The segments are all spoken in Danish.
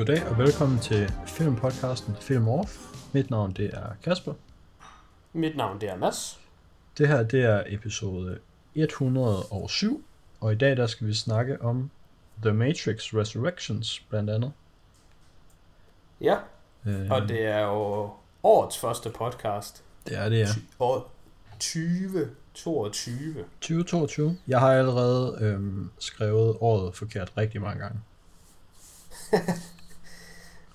Goddag og velkommen til filmpodcasten Film Off. Mit navn det er Kasper. Mit navn det er Mads. Det her det er episode 107, og i dag der skal vi snakke om The Matrix Resurrections blandt andet. Ja, Øh, og det er jo årets første podcast. det er det, ja. År 2022. 2022. Jeg har allerede øhm, skrevet året forkert rigtig mange gange.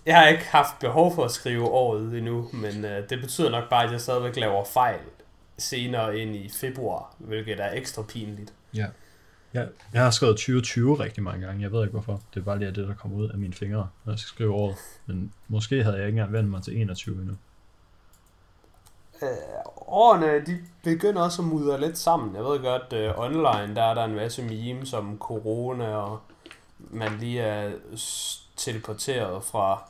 Jeg har ikke haft behov for at skrive året endnu, men øh, det betyder nok bare, at jeg stadigvæk laver fejl senere ind i februar, hvilket er ekstra pinligt. Ja. Jeg, jeg har skrevet 2020 rigtig mange gange. Jeg ved ikke hvorfor. Det er bare lige det, der kommer ud af mine fingre, når jeg skal skrive året. Men måske havde jeg ikke engang vendt mig til 21 endnu. Øh, årene, de begynder også at mudre lidt sammen. Jeg ved godt, øh, online, der er der en masse memes om corona, og man lige er teleporteret fra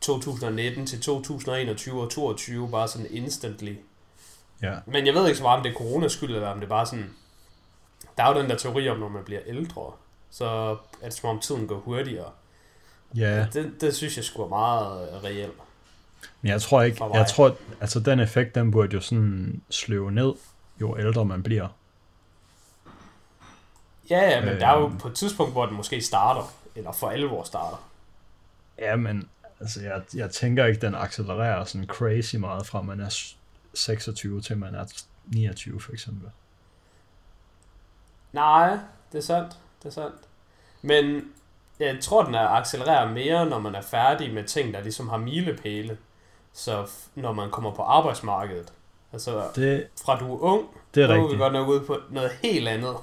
2019 til 2021 og 22, bare sådan instantly. Ja. Men jeg ved ikke så meget, om det er coronas skyld, eller om det er bare sådan... Der er jo den der teori om, når man bliver ældre, så er det som om tiden går hurtigere. Ja, Det, det synes jeg skulle er meget øh, reelt. men jeg tror ikke, jeg tror, altså den effekt, den burde jo sådan sløve ned, jo ældre man bliver. Ja, ja, men Øh. der er jo på et tidspunkt, hvor det måske starter, eller for alvor starter. Ja, men altså, jeg, jeg tænker ikke, den accelererer sådan crazy meget fra man er s- 26 til man er 29 for eksempel. Nej, det er sandt, det er sandt. Men jeg tror, den er accelererer mere, når man er færdig med ting, der ligesom har milepæle. Så når man kommer på arbejdsmarkedet. Altså, Det, fra du er ung, det er der er vi godt nok ude på noget helt andet.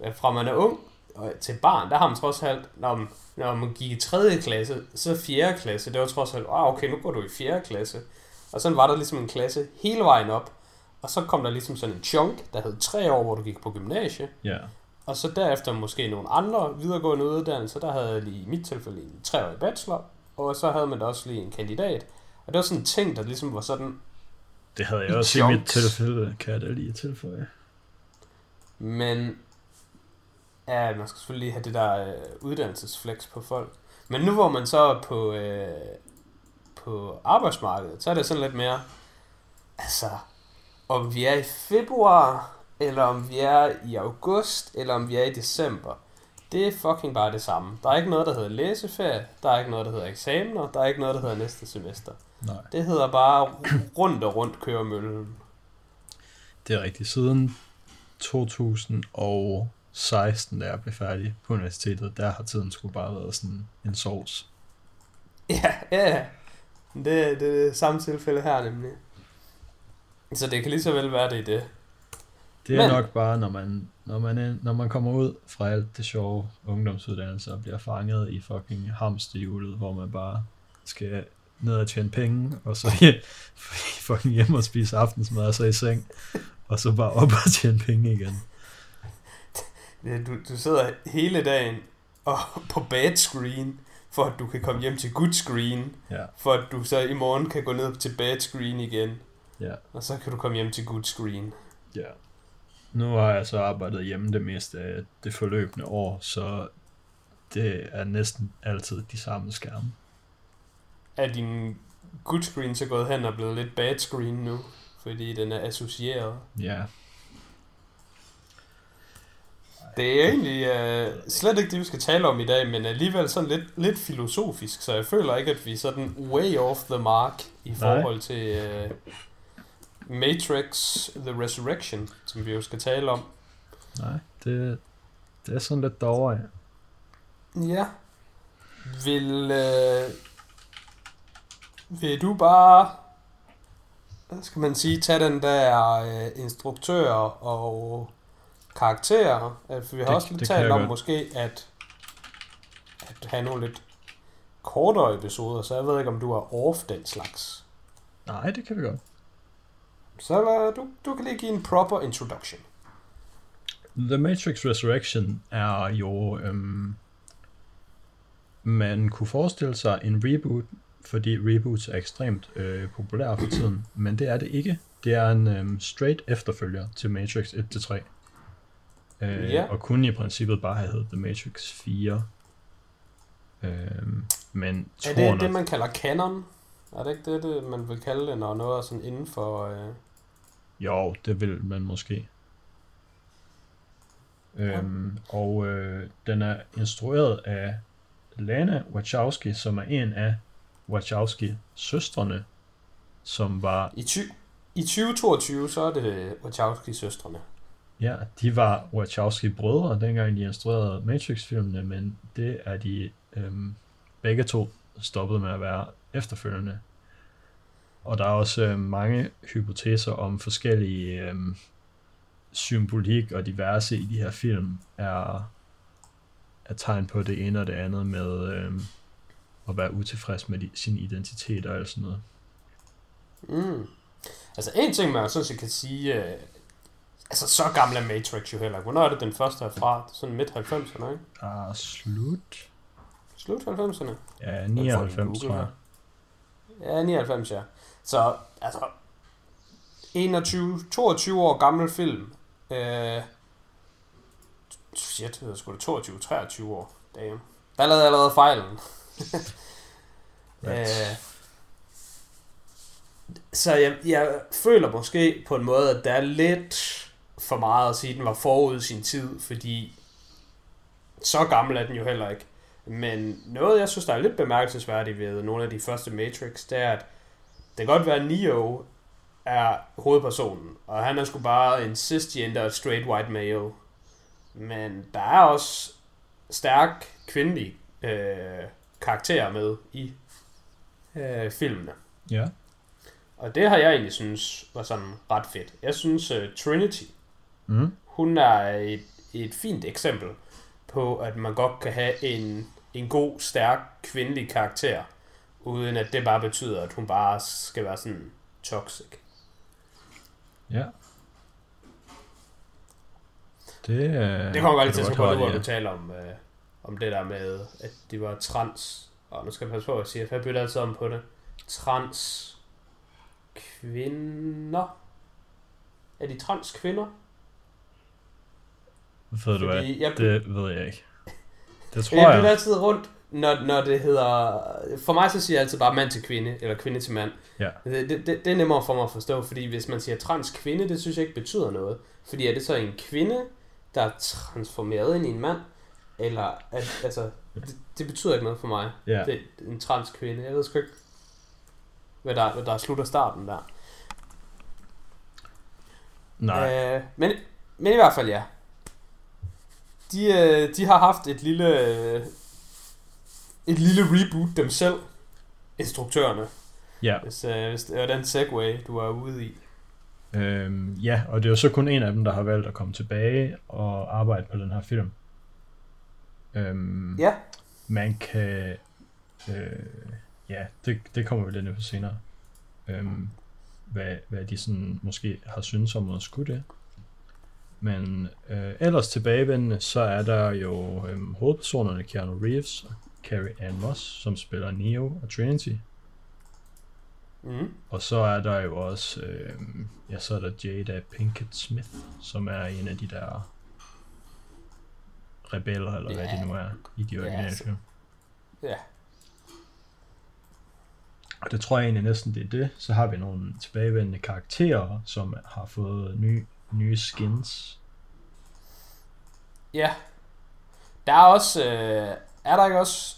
Øh, Fra man er ung og til barn, der har man trods alt, når man, når man gik i 3. klasse, så 4. klasse, det var trods alt, ah, okay, nu går du i 4. klasse. Og sådan var der ligesom en klasse hele vejen op. Og så kom der ligesom sådan en chunk, der hed 3 år, hvor du gik på gymnasie. Ja, Og så derefter måske nogle andre videregående uddannelser, der havde jeg lige i mit tilfælde en 3-årig bachelor, og så havde man da også lige en kandidat. Og det var sådan en ting, der ligesom var sådan, det havde jeg I også i mit chunks. tilfælde, kan jeg da lige tilføje. Men ja, man skal selvfølgelig have det der øh, uddannelsesflex på folk. Men nu hvor man så er på, øh, på arbejdsmarkedet, så er det sådan lidt mere, altså, om vi er i februar, eller om vi er i august, eller om vi er i december. Det er fucking bare det samme. Der er ikke noget, der hedder læseferie, der er ikke noget, der hedder eksamener, der er ikke noget, der hedder næste semester. Nej, Det hedder bare rundt og rundt kører møllen. det er rigtigt. Siden 2016, da jeg blev færdig på universitetet, der har tiden skulle bare været sådan en sovs. Ja, ja, ja. Det, det er det samme tilfælde her nemlig. Så det kan lige så vel være det i det. Det er Men- nok bare, når man, når, man er, når man kommer ud fra alt det sjove ungdomsuddannelse og bliver fanget i fucking hamsterhjulet, hvor man bare skal ned og tjene penge, og så ja, fucking hjem og spise aftensmad, og så i seng, og så bare op og tjene penge igen. Det du, du sidder hele dagen og på bad screen, for at du kan komme hjem til good screen, Ja, for at du så i morgen kan gå ned til bad screen igen, ja, og så kan du komme hjem til good screen. ja. Nu har jeg så arbejdet hjemme det meste af det forløbende år, så det er næsten altid de samme skærme. Er din good screen så gået hen og blevet lidt bad screen nu? Fordi den er associeret. Ja, Det er egentlig øh, slet ikke det, vi skal tale om i dag, men alligevel sådan lidt, lidt filosofisk, så jeg føler ikke, at vi er sådan way off the mark i Nej. forhold til øh, Matrix The Resurrection, som vi jo skal tale om. nej, det, det er sådan lidt derovre, ja. Ja. Vil, øh, vil du bare, skal man sige, tage den der øh, instruktør og karakterer? Øh, For vi har Det- også lidt det talt om godt. måske, at, at have nogle lidt kortere episoder, så jeg ved ikke, om du er off den slags. Nej, det kan vi godt. Så du, du kan lige give en proper introduction. The Matrix Resurrection er jo, øhm, man kunne forestille sig en reboot, fordi reboots er ekstremt øh, populære for tiden, men det er det ikke. Det er en øhm, straight efterfølger til Matrix 1-3. Øh, Ja. Og kunne i princippet bare have heddet The Matrix 4. Øhm, men Er det toren det, man kalder canon? Er det ikke det, det man vil kalde det, når noget er sådan inden for... Øh... Jo, det vil man måske. Øhm, og øh, den er instrueret af Lana Wachowski, som er en af Wachowski-søstrene, som var, I, ty- I 2022, så er det Wachowski-søstrene ja, de var Wachowski-brødre, dengang de instruerede Matrix-filmene, men det er de øhm, begge to stoppet med at være efterfølgende. Og der er også øh, mange hypoteser om forskellige øh, symbolik og diverse i de her film er, er tegn på det ene og det andet med øh, at være utilfreds med de, sin identitet og alt sådan noget. Mm. Altså en ting, man sådan set kan sige, øh, altså så gammel er Matrix jo heller ikke. Hvornår er det den første herfra? Sådan midt 90'erne, ikke? Ah, slut. Slut 90'erne? Ja, Den får 99 vi tror jeg. Ja, 99, ja. Så, altså, 21, 22 år gammel film. Øh, shit, det er sgu da 22, 23 år. Damn. Der lavede jeg allerede fejlen. Right. Øh, så jeg, jeg føler måske på en måde, at der er lidt for meget at sige, at den var forud sin tid, fordi så gammel er den jo heller ikke. Men noget, jeg synes, der er lidt bemærkelsesværdigt ved nogle af de første Matrix, det er, at det kan godt være, at Neo er hovedpersonen, og han er sgu bare en cisgender straight white male. Men der er også stærk kvindelig øh, karakterer med i øh, filmene. Ja. Og det har jeg egentlig synes var sådan ret fedt. Jeg synes uh, Trinity, Mm. hun er et, et fint eksempel på, at man godt kan have en, en god, stærk kvindelig karakter, uden at det bare betyder, at hun bare skal være sådan toxic. Ja. Det, øh, Det kommer godt til at på have det, hvor du taler om, øh, om det der med, at de var trans. Og nu skal jeg passe på at sige, for jeg bytter altid om på det. Trans kvinder. Er de trans kvinder? Ved du hvad? Fordi jeg, Det ved jeg ikke. Det tror jeg jeg. bytter altid rundt, når, når det hedder... For mig så siger jeg altid bare mand til kvinde, eller kvinde til mand. Ja. Det, det, det, det er nemmere for mig at forstå, fordi hvis man siger trans kvinde, det synes jeg ikke betyder noget. Fordi er det så en kvinde, der er transformeret ind i en mand? Eller, at, altså, det, det betyder ikke noget for mig. Ja. Det er en trans kvinde. Jeg ved sgu ikke, hvad der, hvad der er slut af starten der. Nej. Øh, men, men i hvert fald ja. De, øh, de har haft et lille et lille reboot dem selv, instruktørerne. Ja. Hvis, øh, hvis det var den segway, du var ude i. Øhm, ja, og det er jo så kun en af dem, der har valgt at komme tilbage og arbejde på den her film. Øhm, Ja. Man kan... Øh, ja, det, det kommer vi lidt ind på senere. Øhm, hvad, hvad de sådan måske har syntes om at skulle det. Men øh, ellers tilbagevendende, så er der jo øhm, hovedpersonerne Keanu Reeves og Carrie Ann Moss, som spiller Neo og Trinity. Mm. Og så er der jo også, øh, ja, så er der Jada Pinkett Smith, som er en af de der rebeller, eller hvad Ja. de nu er, i de Ja, originale altså. film. Ja. Og det tror jeg egentlig næsten, det er det. Så har vi nogle tilbagevendende karakterer, som har fået nye, nye skins. Ja. Der er også, øh, er der ikke også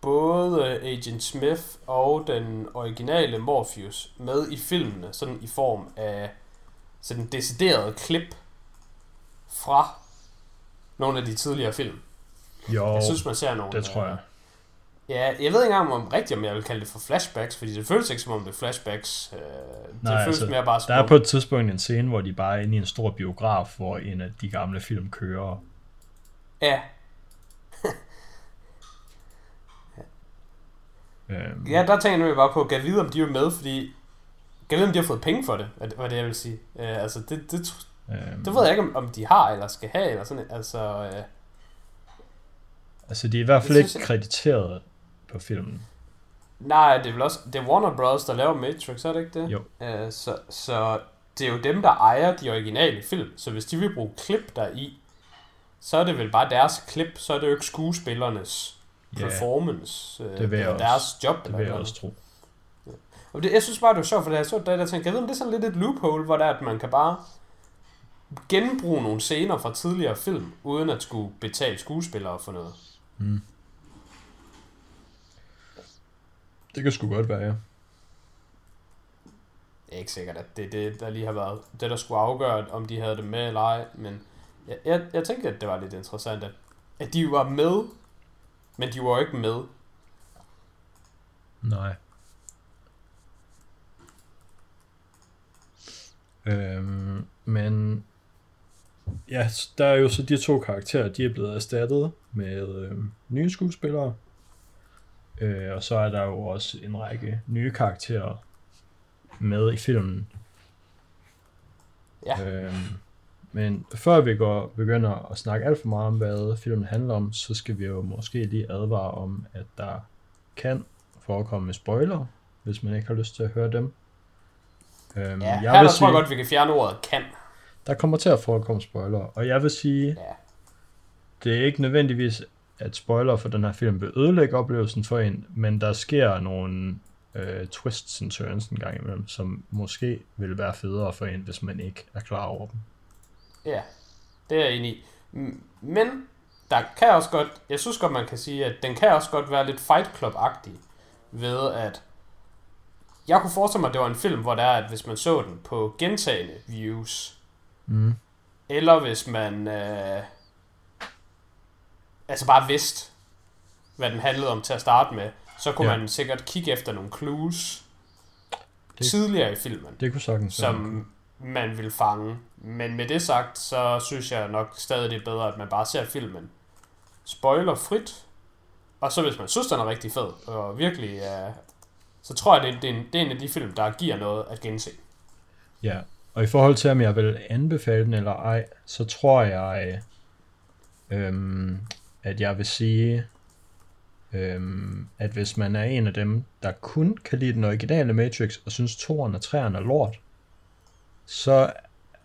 både Agent Smith og den originale Morpheus med i filmene, sådan i form af sådan decideret klip fra nogle af de tidligere film. Jo, Jeg synes, man ser nogle... det tror jeg. Ja, jeg ved ikke engang om rigtigt, om jeg vil kalde det for flashbacks, fordi det føles ikke som om det er flashbacks. Øh, det Nej, føles altså, mere bare som Der er på et tidspunkt en scene, hvor de bare er inde i en stor biograf, hvor en af de gamle film kører. Ja, Øhm, ja, der tænker jeg bare på, kan vide, om de er med, fordi... Kan jeg vide, om de har fået penge for det, det- var det, jeg vil sige. Øh, altså, det, det, øhm, det ved jeg ikke, om, om de har, eller skal have, eller sådan, altså... Øh, Altså, de er i hvert fald ikke krediteret på filmen. nej, det er vel også... Det er Warner Bros., der laver Matrix, er det ikke det? Jo. Øh, så, så det er jo dem, der ejer de originale film, så hvis de vil bruge klip der i, så er det vel bare deres klip, så er det jo ikke skuespillernes Ja, performance. Øh, det det er deres job. det vil jeg også tro. Og det, jeg synes bare, det var sjovt, for da jeg så det, der tænkte, jeg ved, om det er sådan lidt et loophole, hvor der er, at man kan bare genbruge nogle scener fra tidligere film, uden at skulle betale skuespillere for noget. Mm. Det kan sgu godt være, ja. Det er ikke sikkert, at det er det, der lige har været det, der skulle afgøre, om de havde det med eller ej, men jeg, jeg, jeg tænkte, at det var lidt interessant, at, at de var med, men de var ikke med. Nej. Øhm, men ja, der er jo så de to karakterer, de er blevet erstattet med øhm, nye skuespillere. Øh, og så er der jo også en række nye karakterer med i filmen. Ja. Øhm, men før vi går begynder at snakke alt for meget om, hvad filmen handler om, så skal vi jo måske lige advare om, at der kan forekomme spoiler, hvis man ikke har lyst til at høre dem. Øhm, Ja, jeg her vil sige, tror jeg godt, vi kan fjerne ordet kan. der kommer til at forekomme spoiler, og jeg vil sige, Ja. det er ikke nødvendigvis, at spoiler for den her film vil ødelægge oplevelsen for en, men der sker nogle øh, twists and turns en gang imellem, som måske vil være federe for en, hvis man ikke er klar over dem. Ja, det er jeg enig i. Men der kan også godt, jeg synes godt, man kan sige, at den kan også godt være lidt Fight Club-agtig, ved at jeg kunne forestille mig, at det var en film, hvor der er, at hvis man så den på gentagende views, Mm. eller hvis man øh, altså bare vidste, hvad den handlede om til at starte med, så kunne Ja. man sikkert kigge efter nogle clues Det- tidligere i filmen Det kunne sagtens som man vil fange. Men med det sagt, så synes jeg nok stadig, det er bedre, at man bare ser filmen spoiler frit. Og så hvis man synes, den er rigtig fed, og virkelig er... Så tror jeg, det, det, er en, det er en af de film, der giver noget at gense. Ja, og i forhold til, om jeg vil anbefale den eller ej, så tror jeg, øhm, at jeg vil sige, øhm, at hvis man er en af dem, der kun kan lide den originale Matrix, og synes toeren og treeren er lort, så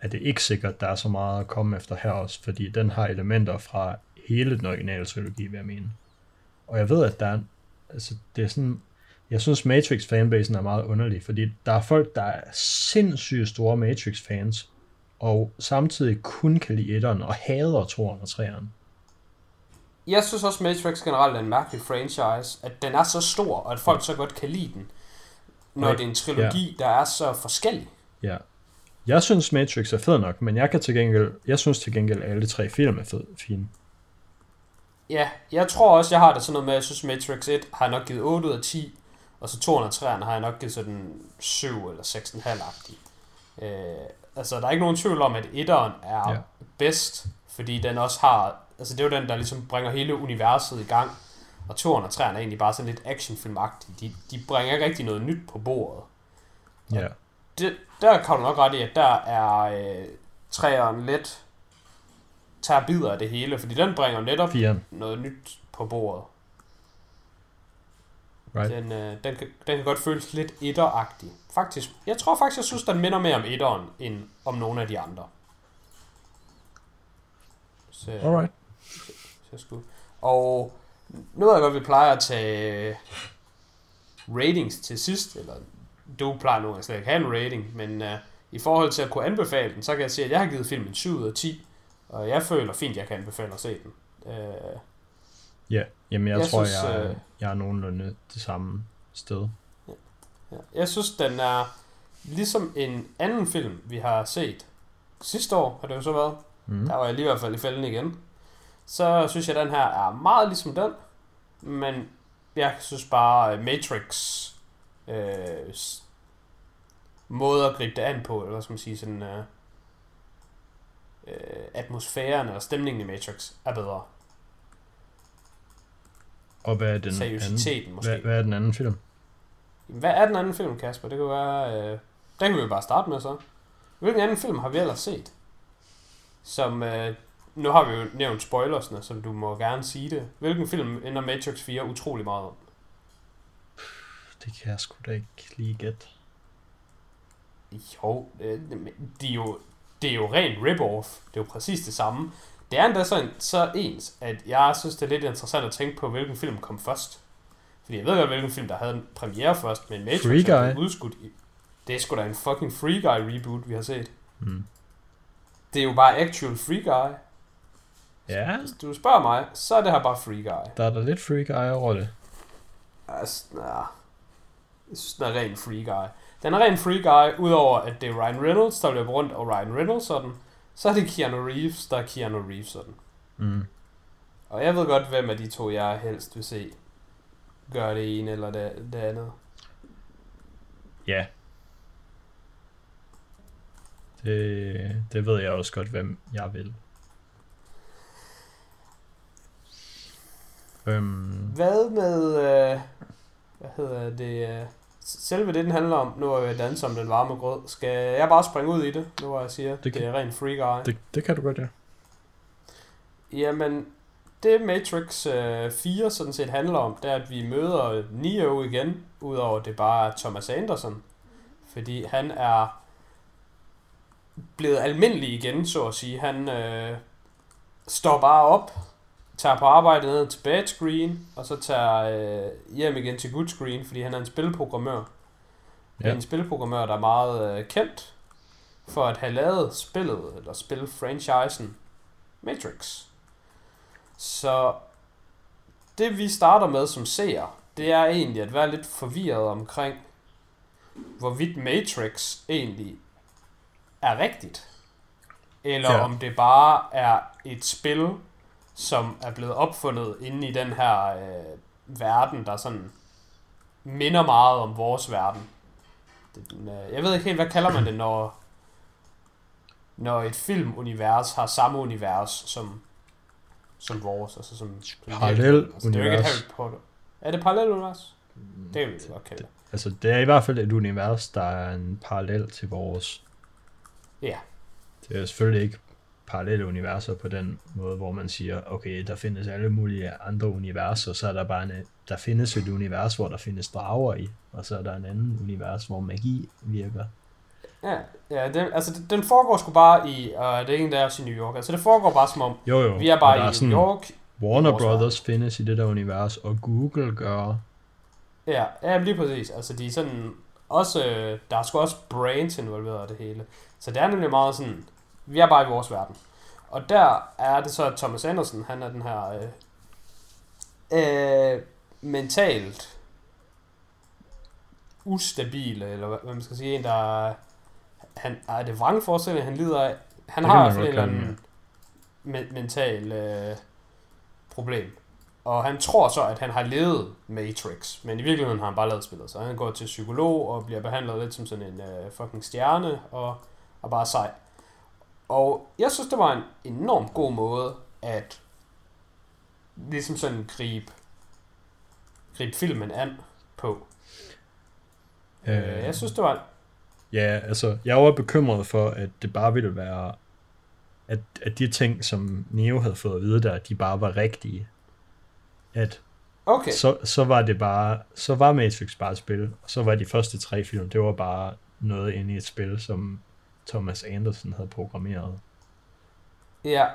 er det ikke sikkert, at der er så meget at komme efter her også, fordi den har elementer fra hele den originale trilogi, vil jeg mene. Og jeg ved, at der er, altså det er sådan, jeg synes Matrix fanbasen er meget underlig, fordi der er folk, der er sindssygt store Matrix fans, og samtidig kun kan lide etteren og hader toeren og treeren. Jeg synes også, Matrix generelt er en mærkelig franchise, at den er så stor, og at folk så godt kan lide den, når Nej, det er en trilogi, der er så forskellig. Ja. Jeg synes Matrix er fed nok, men jeg kan til gengæld, jeg synes til gengæld, at alle tre film er fed, fine. Ja, jeg tror også, jeg har det sådan noget med, at jeg synes Matrix 1 har jeg nok givet 8 ud af 10, og så 203 har jeg nok givet sådan 7 eller 6,5-agtig. Øh, altså, der er ikke nogen tvivl om, at etteren er Ja. ja. bedst, fordi den også har, altså det er jo den, der ligesom bringer hele universet i gang, og 203 er egentlig bare sådan lidt actionfilmagtig. De, de bringer ikke rigtig noget nyt på bordet. Ja. Det, der kan du nok ret i, at der er øh, træeren let tager bidder af det hele, fordi den bringer netop Firen. noget nyt på bordet. Right. Den, øh, den, kan, den kan godt føles lidt etteragtig. Faktisk, jeg tror faktisk, jeg synes, den minder mere om etteren, end om nogle af de andre. Så, Alright. Så sgu. Og nu jeg godt, vi plejer at tage ratings til sidst, eller du plejer nu at slet ikke have en rating, men uh, i forhold til at kunne anbefale den, så kan jeg sige, at jeg har givet filmen 7 ud af 10, og jeg føler fint, jeg kan anbefale at se den. Uh, Ja, jamen jeg, Jeg tror, synes, jeg, er- øh, jeg er nogenlunde det samme sted. Ja. Jeg synes, den er ligesom en anden film, vi har set sidste år, har det jo så været. Mm. Der var jeg lige i hvert fald i fælden igen. Så synes jeg, at den her er meget ligesom den. Men jeg synes bare, at Matrix øh, måde at gribe det an på, eller hvad skal man sige, sådan øh, øh, atmosfæren eller stemningen i Matrix er bedre. Og hvad er den anden? måske. Hvad, hvad er den anden film? Hvad er den anden film, Kasper? Det kunne være... Øh, den kan vi jo bare starte med så. Hvilken anden film har vi ellers set? Som... Øh, nu har vi jo nævnt spoilersne, så du må gerne sige det. Hvilken film ender Matrix 4 utrolig meget om? Det kan jeg sgu da ikke lige gætte. Jo, øh, de er jo, det er jo ren rip-off. Det er jo præcis det samme. Det er endda så, så ens, at jeg synes, det er lidt interessant at tænke på, hvilken film kom først. Fordi jeg ved godt, hvilken film, der havde en premiere først, men Matrix Free Guy. blevet udskudt i. Det er sgu da en fucking Free Guy reboot, vi har set. Mm. Det er jo bare actual Free Guy. Ja, Hvis du spørger mig, så er det her bare Free Guy. der er der lidt freak eye over det. Altså, nah. Jeg synes, den er ren Free Guy. Den er ren Free Guy, udover at det er Ryan Reynolds, der løber rundt, og Ryan Reynolds sådan. Så er det Keanu Reeves, der er Keanu Reeves sådan. Mm. Og jeg ved godt, hvem af de to, jeg helst vil se gøre det ene eller det, det andet. Ja. Det, det ved jeg også godt, hvem jeg vil. Øhm, Hvad med, øh, hvad hedder det, øh, selve det, den handler om, nu er jeg om den varme grød. Skal jeg bare springe ud i det, nu hvor jeg siger, det, Det det kan- er rent free guy? det, det kan du godt, ja. Jamen, det Matrix øh, 4 sådan set handler om, det er, at vi møder Neo igen, udover det bare er Thomas Anderson. Fordi han er blevet almindelig igen, så at sige. Han øh, står bare op, tager på arbejde ned til bad screen, og så tager øh, hjem igen til good screen, fordi han er en spilprogrammør. Ja. En spilprogrammør, der er meget øh, kendt for at have lavet spillet, eller spil-franchisen Matrix. Så det vi starter med som seer, det er egentlig at være lidt forvirret omkring, hvorvidt Matrix egentlig er rigtigt. Eller ja. om det bare er et spil, som er blevet opfundet inde i den her øh, verden, der sådan minder meget om vores verden. Den, øh, jeg ved ikke helt, hvad kalder man det, når, når et filmunivers har samme univers som, som vores, altså som, som Parallel altså, Det er jo ikke et. Harry Potter. Er det parallel univers? Det kan vi godt kalde det. Altså, det er i hvert fald et univers, der er en parallel til vores. Ja. Det er selvfølgelig ikke parallelle universer på den måde, hvor man siger, okay, der findes alle mulige andre universer, så er der bare en, der findes et univers, hvor der findes drager i, og så er der en anden univers, hvor magi virker. Ja, ja den, altså den- foregår sgu bare i, og det er ingen der er også i New York, altså det foregår bare som om, Jo, jo. vi er bare der i er New York. Warner Brothers findes i det der univers, og Google gør. Ja, ja, lige præcis. Altså de er sådan, også, øh, der er sgu også brains involveret i det hele. Så det er nemlig meget sådan, vi er bare i vores verden. Og der er det så, at Thomas Anderson, han er den her øh, øh, mentalt ustabile, eller hvad man skal sige, en, der han, er det vrangforestilling, han lider af? Han Det har i en eller anden me- mental øh, problem. Og han tror så, at han har levet Matrix, men i virkeligheden har han bare lavet spillet. Så han går til psykolog og bliver behandlet lidt som sådan en øh, fucking stjerne, og er bare sej. Og jeg synes, det var en enormt god måde at ligesom sådan gribe, gribe filmen an på. Øh, jeg synes, det var... Ja, altså, jeg var bekymret for, at det bare ville være, at, at de ting, som Neo havde fået at vide der, de bare var rigtige. At Okay, så, så var det bare, så var Matrix bare et spil, og så var de første tre film, det var bare noget inde i et spil, som Thomas Anderson havde programmeret. Ja,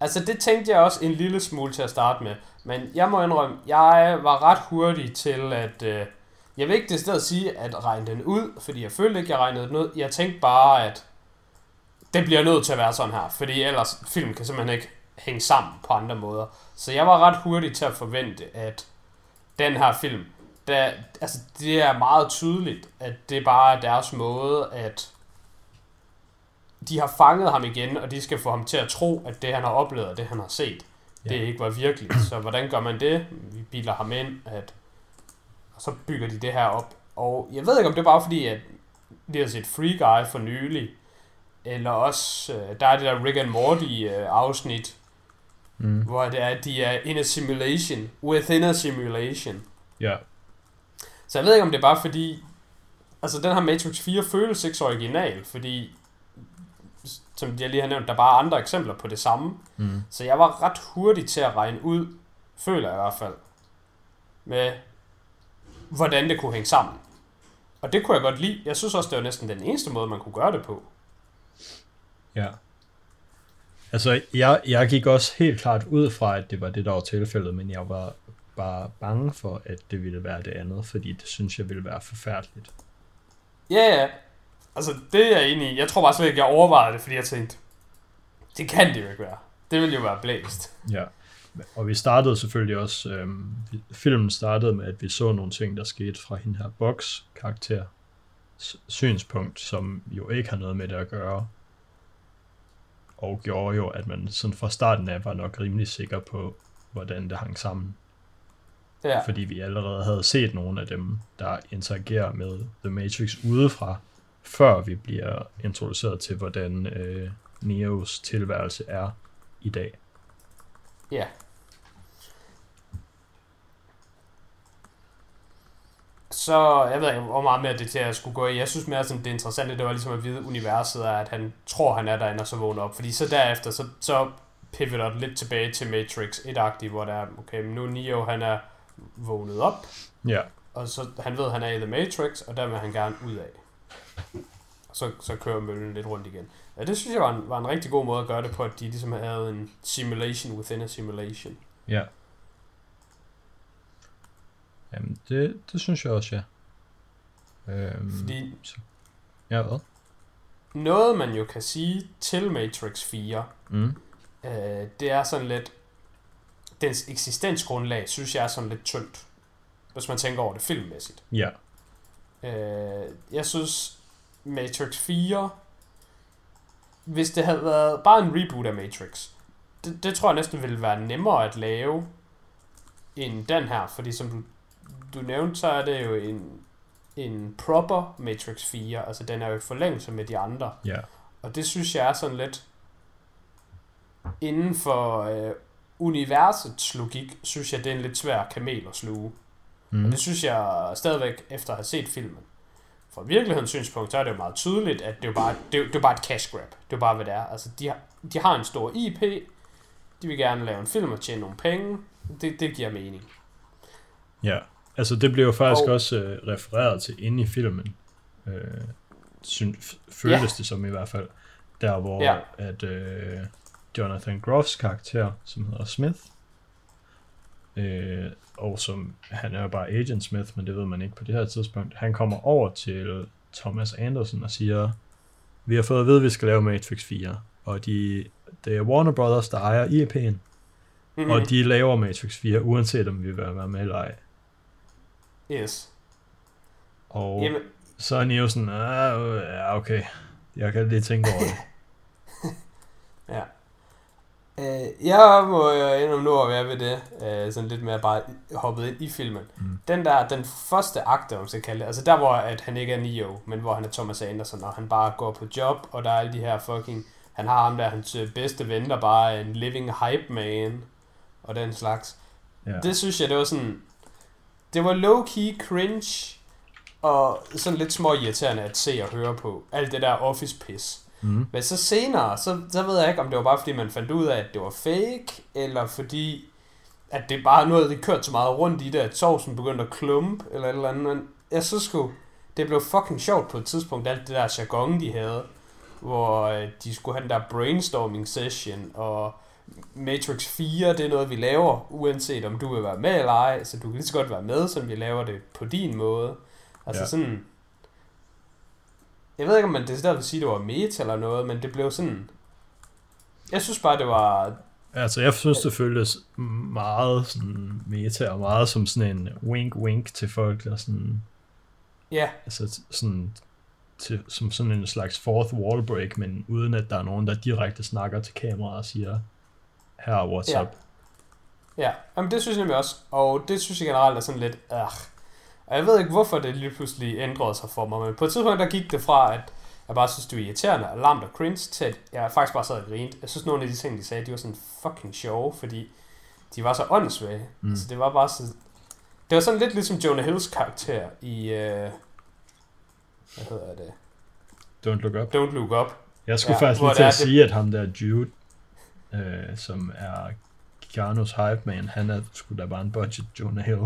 altså det tænkte jeg også en lille smule til at starte med. Men jeg må indrømme, jeg var ret hurtig til at... Øh, jeg vil ikke det sted sige at regne den ud, fordi jeg følte ikke, jeg regnede den ud. Jeg tænkte bare, at det bliver nødt til at være sådan her, fordi ellers film kan simpelthen ikke hænge sammen på andre måder. Så jeg var ret hurtig til at forvente, at den her film, der, altså det er meget tydeligt, at det bare er deres måde at de har fanget ham igen, og de skal få ham til at tro, at det han har oplevet, og det han har set, det Ja. ikke var virkeligt. Så hvordan gør man det? Vi biler ham ind, at, og så bygger de det her op. Og jeg ved ikke, om det er bare fordi, at de har set Free Guy for nylig, eller også, øh, der er det der Rick and Morty øh, afsnit, Mm. hvor det er, at de er in a simulation, within a simulation. Ja, Så jeg ved ikke, om det er bare fordi... Altså, den her Matrix 4 føles ikke så original, fordi... Som jeg lige har nævnt, der er bare andre eksempler på det samme. mm. Så jeg var ret hurtig til at regne ud, føler jeg i hvert fald, med hvordan det kunne hænge sammen. Og det kunne jeg godt lide. Jeg synes også, det var næsten den eneste måde, man kunne gøre det på. ja. Altså, jeg, jeg gik også helt klart ud fra, at det var det, der var tilfældet, men jeg var bare bange for, at det ville være det andet, fordi det synes jeg ville være forfærdeligt. Ja, ja. Altså, det er jeg enig i. Jeg tror bare slet ikke, jeg overvejede det, fordi jeg tænkte, det kan det jo ikke være. Det ville jo være blæst. Ja, og vi startede selvfølgelig også, øhm, filmen startede med, at vi så nogle ting, der skete fra hende her box karakter synspunkt, som jo ikke har noget med det at gøre. Og gjorde jo, at man sådan fra starten af var nok rimelig sikker på, hvordan det hang sammen. Ja. Fordi vi allerede havde set nogle af dem, der interagerer med The Matrix udefra, før vi bliver introduceret til, hvordan øh, Neos tilværelse er i dag. Ja. Så jeg ved ikke, hvor meget mere det til at skulle gå i. Jeg synes mere, sådan, det interessante, det var ligesom at vide, universet er, at han tror, han er derinde, og så vågner op. Fordi så derefter, så, så pivoter lidt tilbage til Matrix 1-agtigt, hvor der er, okay, men nu Neo, han er vågnet op, Ja, og så han ved, han er i The Matrix, og der vil han gerne ud af. Så, så kører møllen lidt rundt igen. Ja, det synes jeg var en, var en rigtig god måde at gøre det på, at de ligesom havde en simulation within a simulation. ja. Jamen, det, det synes jeg også, ja. Øhm, Fordi Ja, hvad? noget, man jo kan sige til Matrix 4, Mm. øh, det er sådan lidt, dens eksistensgrundlag, synes jeg er sådan lidt tyndt, hvis man tænker over det filmmæssigt. Ja, Øh, jeg synes, Matrix 4, hvis det havde været bare en reboot af Matrix, det, det tror jeg næsten ville være nemmere at lave end den her, fordi som du, du nævnte, så er det jo en, en proper Matrix 4, altså den er jo i forlængelse med de andre, ja, og det synes jeg er sådan lidt inden for øh, universets logik, synes jeg, det er en lidt svær kamel at sluge. mm. Og det synes jeg stadigvæk, efter at have set filmen. Fra virkelighedens synspunkt, så er det jo meget tydeligt, at det er jo bare, det er, det er bare et cash grab. Det er jo bare, hvad det er. Altså, de har, de har en stor IP, de vil gerne lave en film og tjene nogle penge. Det, det giver mening. ja. Altså, det blev jo faktisk Og- også øh, refereret til inde i filmen. Øh, syn, føltes Ja. det som i hvert fald. Der, hvor Ja. at øh, Jonathan Groffs karakter, som hedder Smith, øh, og som, han er jo bare Agent Smith, men det ved man ikke på det her tidspunkt, han kommer over til Thomas Anderson og siger, vi har fået at vide, at vi skal lave Matrix 4, og de, det er Warner Brothers, der ejer IP'en, Mm-hmm. og de laver Matrix 4, uanset om vi vil være med eller ej. Yes. Og Jamen, så er Neo sådan, ah, ja, okay, jeg kan lige tænke over det. Øh, jeg må jo indrømme nu at være ved det, øh, sådan lidt mere bare hoppet ind i filmen. Mm. Den der, den første akt, om man skal kalde det, altså der hvor at han ikke er Neo, men hvor han er Thomas Anderson, og han bare går på job, og der er alle de her fucking, han har ham der, hans øh, bedste ven, der bare er en living hype man, og den slags. Ja. Det synes jeg, det var sådan, det var low-key cringe, og sådan lidt små irriterende at se og høre på. Alt det der office-pis. Mm. Men så senere, så, så ved jeg ikke, om det var bare fordi, man fandt ud af, at det var fake, eller fordi, at det bare noget, det kørte så meget rundt i det, at sovsen begyndte at klumpe, eller et eller andet. Men jeg synes sgu, det blev fucking sjovt på et tidspunkt, alt det der jargon, de havde, hvor øh, de skulle have den der brainstorming session, og Matrix 4, det er noget, vi laver, uanset om du vil være med eller ej, så du kan lige så godt være med, som vi laver det på din måde. Altså Ja. ja. sådan, jeg ved ikke, om man decideret vil sige, at det var meta eller noget, men det blev sådan... Jeg synes bare, det var... Altså, jeg synes, det føltes meget sådan meta, og meget som sådan en wink-wink til folk, der sådan, Ja, altså sådan, til, som sådan en slags fourth wall break, men uden at der er nogen, der direkte snakker til kameraet og siger, her er what's Ja. ja. Jamen, det synes jeg nemlig også. Og det synes jeg generelt er sådan lidt... Øh. Og jeg ved ikke, hvorfor det lige pludselig ændrede sig for mig, men på et tidspunkt, der gik det fra, at jeg bare synes, det var irriterende og lamt og cringe, til at jeg faktisk bare sad og grinte. Jeg synes, nogle af de ting, de sagde, de var sådan fucking sjove, fordi de var så åndssvage. Mm. Mm. Så det var bare så... Det var sådan lidt ligesom Jonah Hills karakter i... Øh, hvad hedder det? Don't look up. Don't Look Up. Jeg skulle Ja, faktisk lige til det at det- sige, at ham der Jude, øh, som er Keanu's hype man, han er sgu da bare en budget Jonah Hill.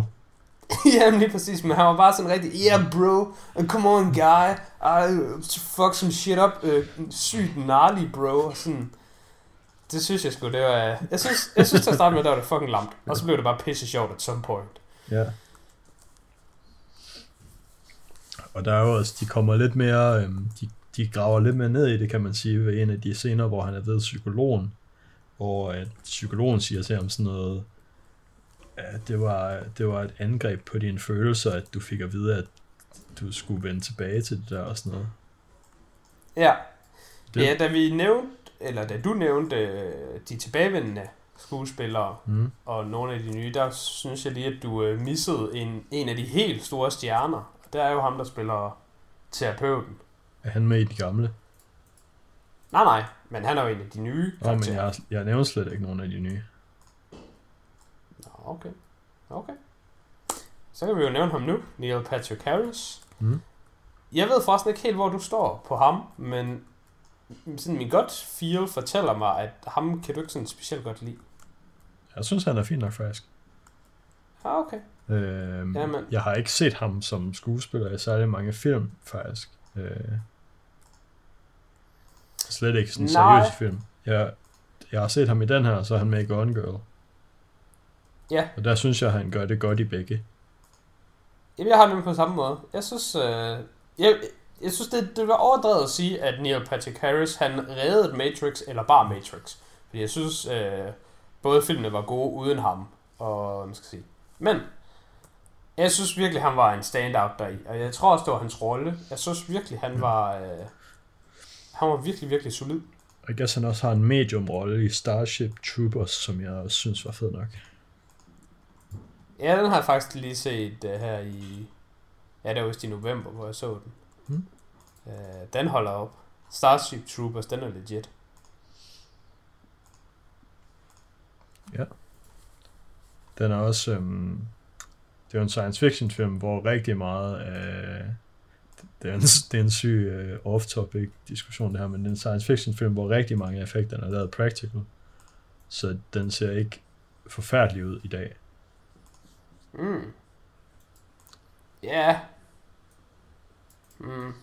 Jamen lige præcis, men han var bare sådan rigtig, yeah bro, come on guy, I fuck some shit up, uh, sygt gnarly bro, og sådan, det det synes jeg sgu, det var... Jeg synes, jeg synes til at starte med, der var det fucking lamt. Og så blev det bare pisse sjovt at some point. Ja. Og der er jo også, de kommer lidt mere, øhm, de, de graver lidt mere ned i det, kan man sige, ved en af de scener, hvor han er ved psykologen, hvor at psykologen siger til ham sådan noget, at det var, det var et angreb på dine følelser, at du fik at vide, at du skulle vende tilbage til det der og sådan noget. Ja. Det- Ja, da vi nævnte, eller da du nævnte øh, de tilbagevendende skuespillere, Mm. og nogle af de nye, der synes jeg lige, at du øh, missede en, en af de helt store stjerner. Der er jo ham, der spiller terapeuten. Er han med i de gamle? Nej, nej, men han er jo en af de nye Åh, men karakterer. jeg, jeg nævner slet ikke nogen af de nye. Okay. Okay. Så kan vi jo nævne ham nu, Neil Patrick Harris. Mm. Jeg ved forresten ikke helt, hvor du står på ham, men sådan min godt feel fortæller mig, at ham kan du ikke sådan specielt godt lide. Jeg synes, han er fin nok faktisk. Ah, okay. Øhm, Jamen. Jeg har ikke set ham som skuespiller i særlig mange film, faktisk. Øh, slet ikke sådan Nej. seriøse film. Jeg, jeg har set ham i den her, så er han med i Gone Girl. Ja. Og der synes jeg, han gør det godt i begge. Jamen, jeg har det på samme måde. Jeg synes, øh, jeg, jeg synes det, det var overdrevet at sige, at Neil Patrick Harris, han reddede Matrix, eller bare Matrix. Fordi jeg synes, øh, både filmene var gode uden ham, og man skal sige. Men, jeg synes virkelig, han var en standout deri, og jeg tror også, det var hans rolle. Jeg synes virkelig, han var, øh, han var virkelig, virkelig solid. Jeg guess, han også har en medium-rolle i Starship Troopers, som jeg også synes var fed nok. Ja, den har jeg faktisk lige set uh, her i... Ja, det var vist i november, hvor jeg så den. Mm. Uh, den holder op. Starship Troopers, den er legit. Den er også... Øhm, det er jo en science fiction film, hvor rigtig meget af... Det er en, det er en syg uh, off-topic diskussion det her, men det er en science fiction film, hvor rigtig mange af effekterne er lavet practical. Så den ser ikke forfærdelig ud i dag. Mm. Ja. Mm.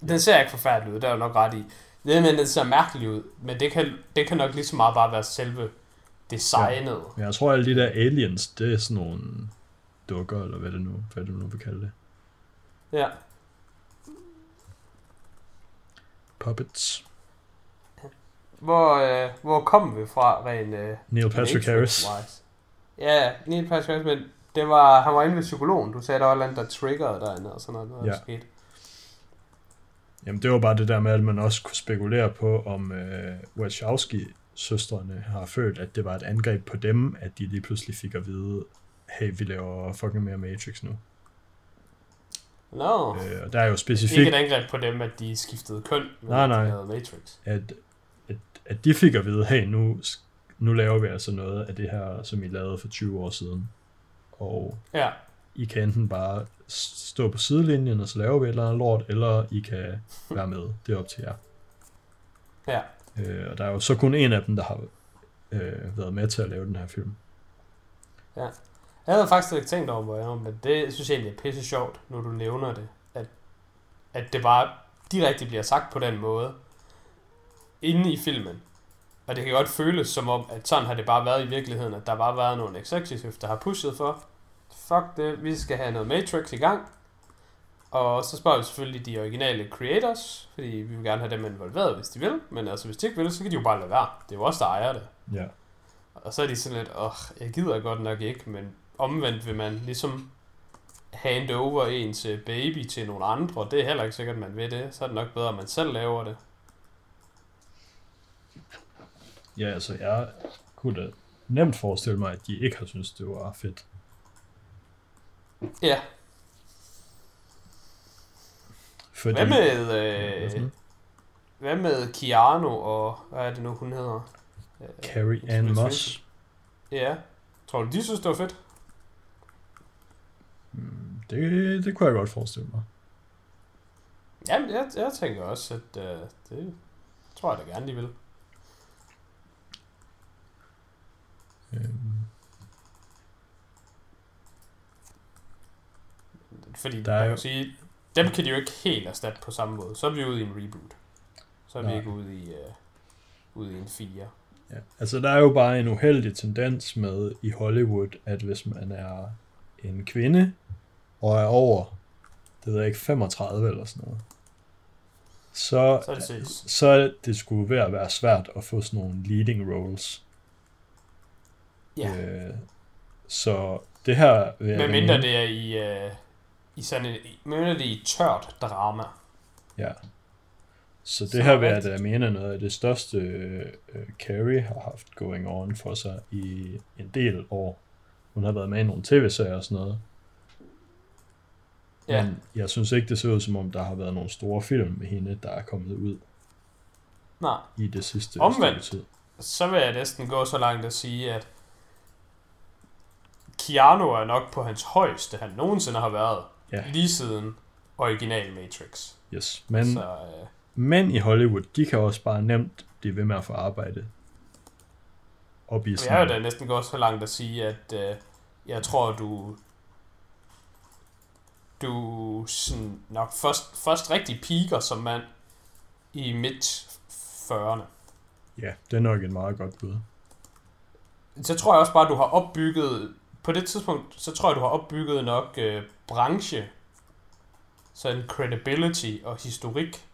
Den ser ikke forfærdelig ud, det er jo nok ret i. Det men den ser mærkelig ud, men det kan, det kan nok lige så meget bare være selve designet. Men jeg tror, alle de der aliens, det er sådan nogle dukker, eller hvad det nu, hvad du nu vil kalde det. Ja. Puppets. Hvor, øh, hvor kom vi fra, rent øh, Neil Patrick Harris. Matrix-wise? Ja, Neil Patrick Harris, men det var, han var inde ved psykologen. Du sagde, der var et eller andet, der triggerede derinde, og sådan noget, der Ja. skete. Jamen det var bare det der med, at man også kunne spekulere på, om øh, Wachowski-søstrene har følt, at det var et angreb på dem, at de lige pludselig fik at vide, hey, vi laver fucking mere Matrix nu. Nå, Øh, og der er jo ikke specifikt, et angreb på dem, at de skiftede køn, men Nej, nej. Matrix. at, at, at de fik at vide, hey, nu, nu laver vi altså noget af det her, som I lavede for 20 år siden. Og Ja, I kan enten bare stå på sidelinjen, og så laver vi et eller andet lort, eller I kan være med. Det er op til jer. ja. Øh, og der er jo så kun en af dem, der har øh, været med til at lave den her film. Jeg havde faktisk ikke tænkt over, hvor jeg var, men det synes jeg egentlig er pisse sjovt, når du nævner det. At, at det bare direkte bliver sagt på den måde, inde i filmen. Og det kan godt føles som om, at sådan har det bare været i virkeligheden, at der bare har været nogle executives, der har pushet for, fuck det, vi skal have noget Matrix i gang. Og så spørger vi selvfølgelig de originale creators, fordi vi vil gerne have dem involveret, hvis de vil. Men altså, hvis de ikke vil, så kan de jo bare lade være. Det er jo også der ejer det. Ja. Og så er de sådan lidt, åh, jeg gider godt nok ikke, men omvendt vil man ligesom hand over ens baby til nogle andre. Det er heller ikke sikkert, man vil det. Så er det nok bedre, at man selv laver det. Ja, altså jeg kunne da nemt forestille mig, at de ikke har syntes, det var fedt. Ja, Fordi, hvad med, øh, hvad med Keanu og, hvad er det nu, hun hedder? Øh, Carrie Ann Elizabeth Moss. Swinton. Ja. Tror du, de synes, det var fedt? Mm, Det, det kunne jeg godt forestille mig. Jamen, jeg, jeg tænker også, at øh, det tror jeg da gerne, de vil. Øhm, Fordi Der er man jo- kan sige, dem kan de jo ikke helt erstatte på samme måde. Så er vi ude i en reboot. Så er vi Nej. ikke ude i... Uh... ud i en 4. Ja. Altså, der er jo bare en uheldig tendens med i Hollywood, at hvis man er en kvinde og er over, det ved jeg ikke, 35 eller sådan noget, så, Så er det ses. så er det skulle at være svært at få sådan nogle leading roles. Ja. Øh, så det her... Med mindre det er i, øh, i sådan et, med mindre det er i tørt drama. Ja. Så det Så her vil jeg da mene er noget af det største, øh, Carrie har haft going on for sig i en del år. Hun har været med i nogle tv-serier og sådan noget. Ja. Men jeg synes ikke, det ser ud som om, der har været nogle store film med hende, der er kommet ud Nej, i det sidste Omvendt. stykke tid. så vil jeg næsten gå så langt at sige, at Keanu er nok på hans højeste, han nogensinde har været. Ja. Lige siden original Matrix. Yes. Men så, øh, mænd i Hollywood, de kan også bare nemt blive ved med at få arbejde. Op i jeg vil da sådan, næsten gå så langt at sige, at øh, jeg tror, du du sådan nok først, først rigtig piker som mand i midt 40'erne. ja, det er nok et meget godt bud. Så tror jeg også bare, at du har opbygget, på det tidspunkt, så tror jeg, du har opbygget nok øh, branche, sådan credibility og historik,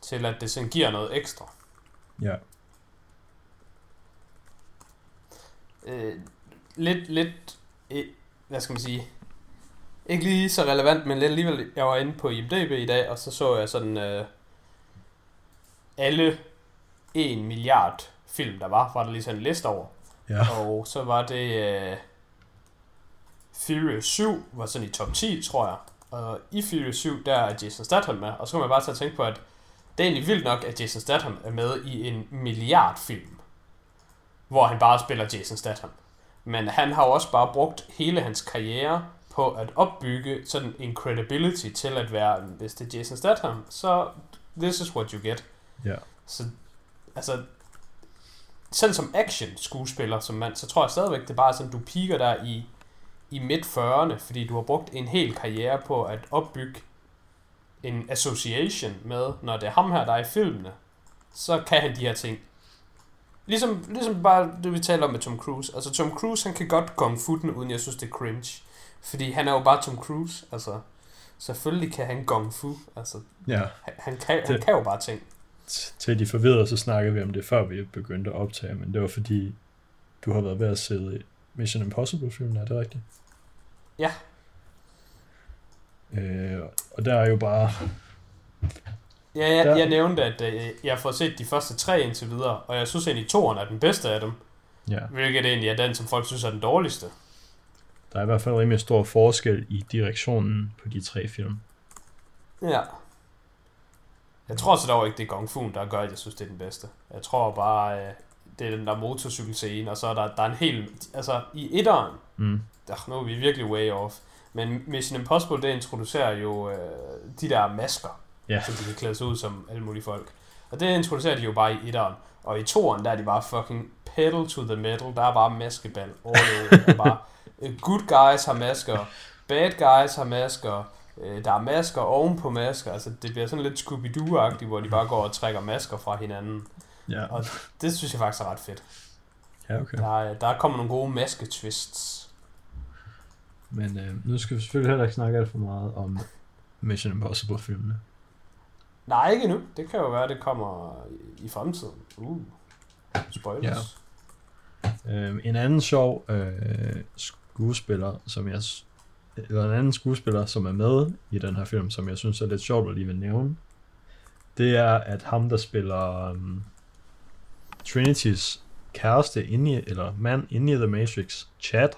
til at det sådan giver noget ekstra. Ja, Øh, lidt, lidt, øh, hvad skal man sige, ikke lige så relevant, men lidt alligevel, jeg var inde på IMDb i dag, og så så jeg sådan øh, alle 1 milliard film, der var, var der lige sådan en liste over. ja, Og så var det uh, Furious 7 var sådan i top 10, tror jeg. Og i Furious 7, der er Jason Statham med. Og så kan man bare tage og tænke på, at det er egentlig vildt nok, at Jason Statham er med i en milliardfilm. Hvor han bare spiller Jason Statham. Men han har jo også bare brugt hele hans karriere på at opbygge sådan en credibility til at være, hvis det er Jason Statham, så this is what you get. ja. Så, altså, selv som action skuespiller som mand, så tror jeg stadigvæk, det er bare sådan, du piker der i, i midt 40'erne, fordi du har brugt en hel karriere på at opbygge en association med, når det er ham her, der er i filmene, så kan han de her ting. Ligesom, ligesom bare det, vi taler om med Tom Cruise. Altså, Tom Cruise, han kan godt kung fu den, uden jeg synes, det er cringe. Fordi han er jo bare Tom Cruise, altså. Selvfølgelig kan han kung fu, altså. ja. Han, han, kan, han Det- kan jo bare ting. Til de forvirrede, så snakkede vi om det, før vi begyndte at optage, men det var fordi, du har været ved at se Mission Impossible-filmen, er det rigtigt? Ja. Øh, og der er jo bare, Ja, jeg, Der- jeg nævnte, at øh, jeg har fået set de første tre indtil videre, og jeg synes egentlig, toeren er den bedste af dem, ja, hvilket egentlig er den, som folk synes er den dårligste. der er i hvert fald rimelig stor forskel i direktionen på de tre film. Ja. Jeg tror så dog ikke, det er Gong Fu, der gør, at jeg synes, det er den bedste. Jeg tror bare, øh, det er den der motorcykelscene, og så er der, der er en hel... Altså, i etteren, Mm. der, nu er vi virkelig way off, men Mission Impossible, det introducerer jo øh, de der masker, Ja. så de kan klæde sig ud som alle mulige folk. Og det introducerer de jo bare i etteren. Og i toeren, der er de bare fucking pedal to the metal. Der er bare maskeball all over. Der er bare, øh, good guys har masker, bad guys har masker, øh, der er masker oven på masker. Altså, det bliver sådan lidt Scooby-Doo-agtigt, hvor de bare går og trækker masker fra hinanden. Ja, Og det synes jeg faktisk er ret fedt. ja okay. Der, er, der kommer nogle gode masketwists. Men øh, nu skal vi selvfølgelig heller ikke snakke alt for meget om Mission Impossible-filmene. Nej, ikke nu. Det kan jo være, det kommer i, fremtiden. Uh, spoilers. Øh, en anden sjov øh, skuespiller, som jeg eller en anden skuespiller, som er med i den her film, som jeg synes er lidt sjovt at lige vil nævne, det er, at ham, der spiller um, Trinitys kæreste inde i, eller mand inde i The Matrix, Chad,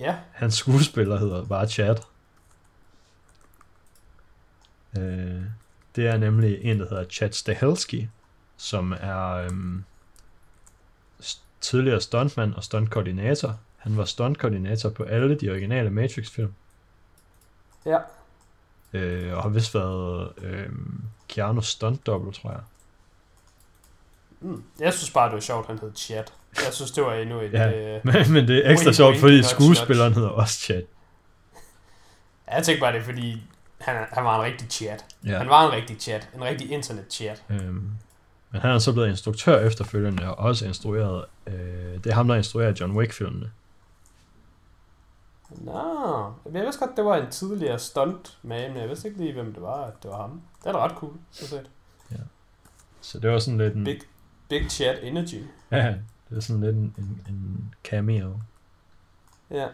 Ja, hans skuespiller hedder bare Chad. Øh, det er nemlig en, der hedder Chad Stahelski, som er øhm, tidligere stuntmand og stuntkoordinator. Han var stuntkoordinator på alle de originale Matrix-film, ja. øh, og har vist været øhm, Keanu's double, tror jeg. Mm. Jeg synes bare, det var sjovt, han hed Chat. Jeg synes, det var endnu et... Ja. Ja. Øh, Men, men det er ekstra sjovt, fordi skuespilleren hedder også Chad. jeg tænker bare, det fordi, han, han var en rigtig chat. Ja. Han var en rigtig chat. En rigtig internet chat. Øhm, Men han er så blevet instruktør efterfølgende, og også instrueret, øh, det er ham, der instruerer John Wick-filmene. Nå, jeg vidste godt, det var en tidligere stunt med, men jeg vidste ikke lige, hvem det var, at det var ham. Det er da ret cool, så set. Så det var sådan lidt en, Big, big chat energy. ja, det er sådan lidt en, en, en cameo. Ja.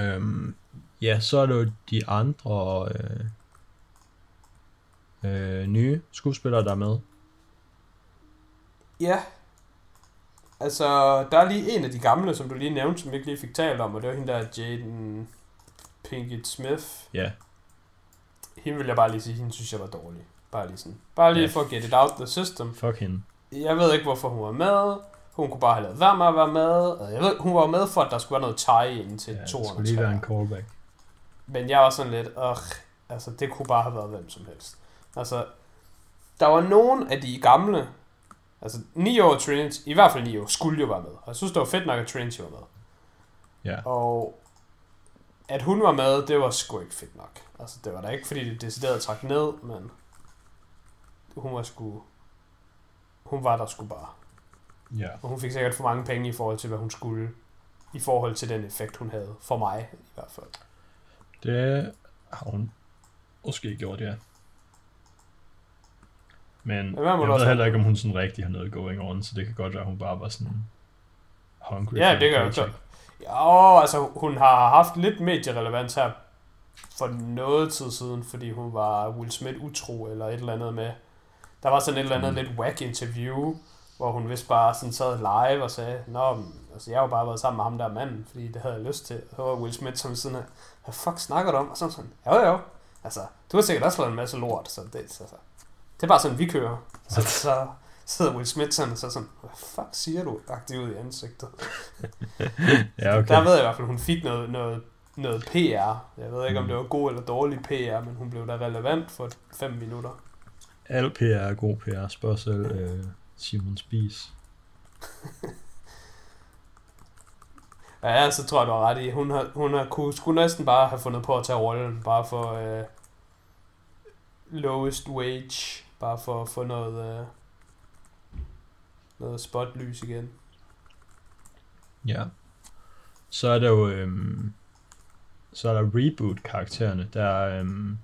Øhm, ja, så er det jo de andre øh, øh, nye skuespillere, der er med. Ja. Altså, der er lige en af de gamle, som du lige nævnte, som vi ikke lige fik talt om, og det var hende der Jaden Pinkett Smith. Ja, Hende vil jeg bare lige sige, hende synes jeg var dårlig. Bare lige sådan. Bare lige Ja. for at get it out the system. fuck hende. Jeg ved ikke, hvorfor hun var med. Hun kunne bare have lavet være med at være med. Jeg ved, hun var med for, at der skulle være noget tie ind til Ja, det 200. skulle lige være en callback. Men jeg var sådan lidt, øh, altså det kunne bare have været hvem som helst. Altså, der var nogen af de gamle, altså Neo og Trinity, i hvert fald Neo, skulle jo være med. Og jeg synes, det var fedt nok, at Trinity var med. Ja. Og at hun var med, det var sgu ikke fedt nok. Altså, det var da ikke, fordi det decideret trak ned, men hun var sgu, hun var der sgu bare. Ja. Og hun fik sikkert for mange penge i forhold til, hvad hun skulle. I forhold til den effekt, hun havde. For mig, i hvert fald. Det har hun måske gjort, ja. Men Ja, jeg ved også heller ikke, om hun sådan rigtig har noget going on, så det kan godt være, at hun bare var sådan hungry. Ja, det jo så. paycheck. Ja, altså hun har haft lidt medierelevans her for noget tid siden, fordi hun var Will Smith utro eller et eller andet med. Der var sådan et eller andet Mm. lidt whack interview, hvor hun vist bare sådan sad live og sagde, Nå, altså jeg har jo bare været sammen med ham der manden, fordi det havde jeg lyst til. Og så var Will Smith som sådan hvad fuck snakker du om? Og sådan sådan, jo jo, altså du har sikkert også lavet en masse lort, så det, altså, det er bare sådan, vi kører. Så, så sidder Will Smith sådan, og så sådan, hvad fuck siger du? Agtigt ud i ansigtet. Ja, okay. Der ved jeg i hvert fald, hun fik noget, noget, noget PR. Jeg ved ikke, om Mm. det var god eller dårlig PR, men hun blev da relevant for 5 minutter. Al PR er god PR. Spørg selv øh, Simon Spies. Ja, så tror jeg, du har ret i. Hun, har, hun har, kunne, skulle næsten bare have fundet på at tage rollen, bare for øh, lowest wage, bare for at få noget, øh, noget spotlys igen. Ja. Så er der jo øhm, så er der reboot-karaktererne. Der er øhm,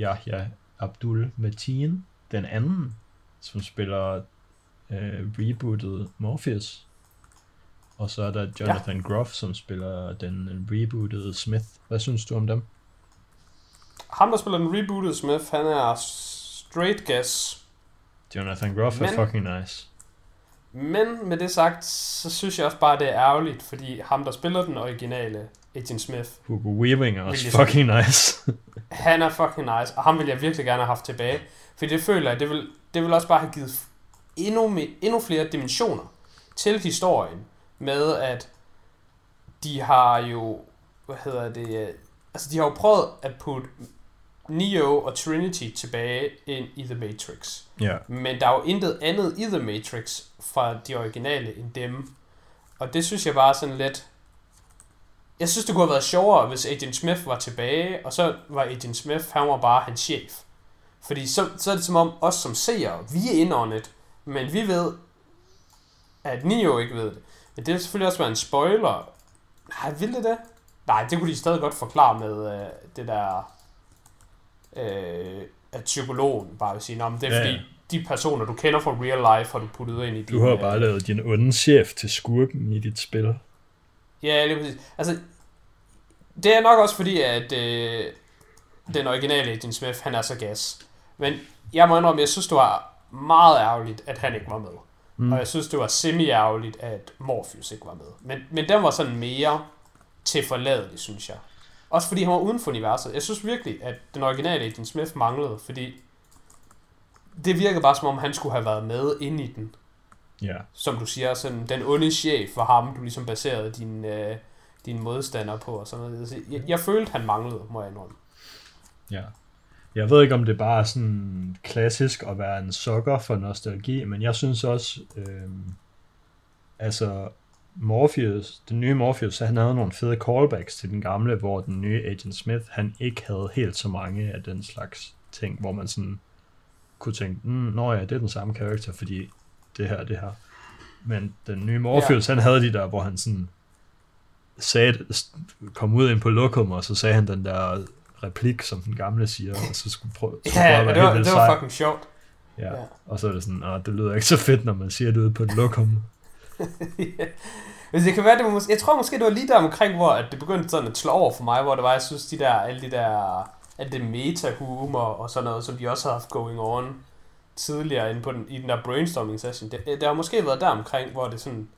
Yahya Abdul Mateen, den anden, som spiller øh, rebootet Morpheus. Og så er der Jonathan ja. Groff, som spiller den rebootede Smith. Hvad synes du om dem? Ham, der spiller den rebootede Smith, han er straight guess. Jonathan Groff Men... er fucking nice. Men med det sagt, så synes jeg også bare, det er ærgerligt, fordi ham, der spiller den originale Agent Smith, Hugo Weaving er også fucking nice. han er fucking nice, og ham vil jeg virkelig gerne have haft tilbage. For det føler jeg, det vil, det vil også bare have givet endnu, me, endnu flere dimensioner til historien, med at de har jo, hvad hedder det, øh, altså de har jo prøvet at putte Neo og Trinity tilbage ind i The Matrix. ja. Men der er jo intet andet i The Matrix fra de originale end dem. Og det synes jeg bare sådan lidt... Jeg synes, det kunne have været sjovere, hvis Agent Smith var tilbage, og så var Agent Smith, han var bare hans chef. Fordi så, så er det som om os som seere, vi er in on it, men vi ved, at Neo ikke ved det. Men det vil selvfølgelig også være en spoiler. Nej, vil det det? Nej, det kunne de stadig godt forklare med øh, det der... Øh, at psykologen bare vil sige, "Nå, men det er Ja, fordi, de personer, du kender fra real life, har du puttet ind i Du din, har øh, bare lavet din onde chef til skurken i dit spil. Ja, lige præcis. Altså, det er nok også fordi, at øh, den originale Agent Smith, han er så gas. Men jeg må indrømme, jeg synes, det var meget ærgerligt, at han ikke var med. Mm. Og jeg synes, det var semi-ærgerligt, at Morpheus ikke var med. Men, men den var sådan mere til forladelig, synes jeg. Også fordi han var uden for universet. Jeg synes virkelig, at den originale Agent Smith manglede, fordi det virkede bare som om, han skulle have været med inde i den Ja. som du siger, sådan, den onde chef var ham, du ligesom baserede din, øh, dine modstandere på. Og sådan noget. Altså, jeg, jeg følte, han manglede, må jeg indrømme. Ja. Jeg ved ikke, om det bare er sådan klassisk at være en sokker for nostalgi, men jeg synes også, øhm, altså Morpheus, den nye Morpheus, han havde nogle fede callbacks til den gamle, hvor den nye Agent Smith, han ikke havde helt så mange af den slags ting, hvor man sådan kunne tænke, mm, nå ja, det er den samme karakter, fordi det her, det her. Men den nye Morpheus, ja. han havde de der, hvor han sådan sagde, kom ud ind på lokum, og så sagde han den der replik, som den gamle siger, og så skulle prøve, så Ja, prøve at det være var, helt det var sej. fucking sjovt. Ja. Ja. Og så er det sådan, ah, det lyder ikke så fedt, når man siger det ude på et lokum. Hvis det kan være, det var måske, jeg tror måske, det var lige der omkring, hvor at det begyndte sådan at slå over for mig, hvor det var, jeg synes, de der, alle de der, alt det meta-humor og sådan noget, som de også har haft going on tidligere inde på den, i den der brainstorming session, det, det har måske været der omkring, hvor det sådan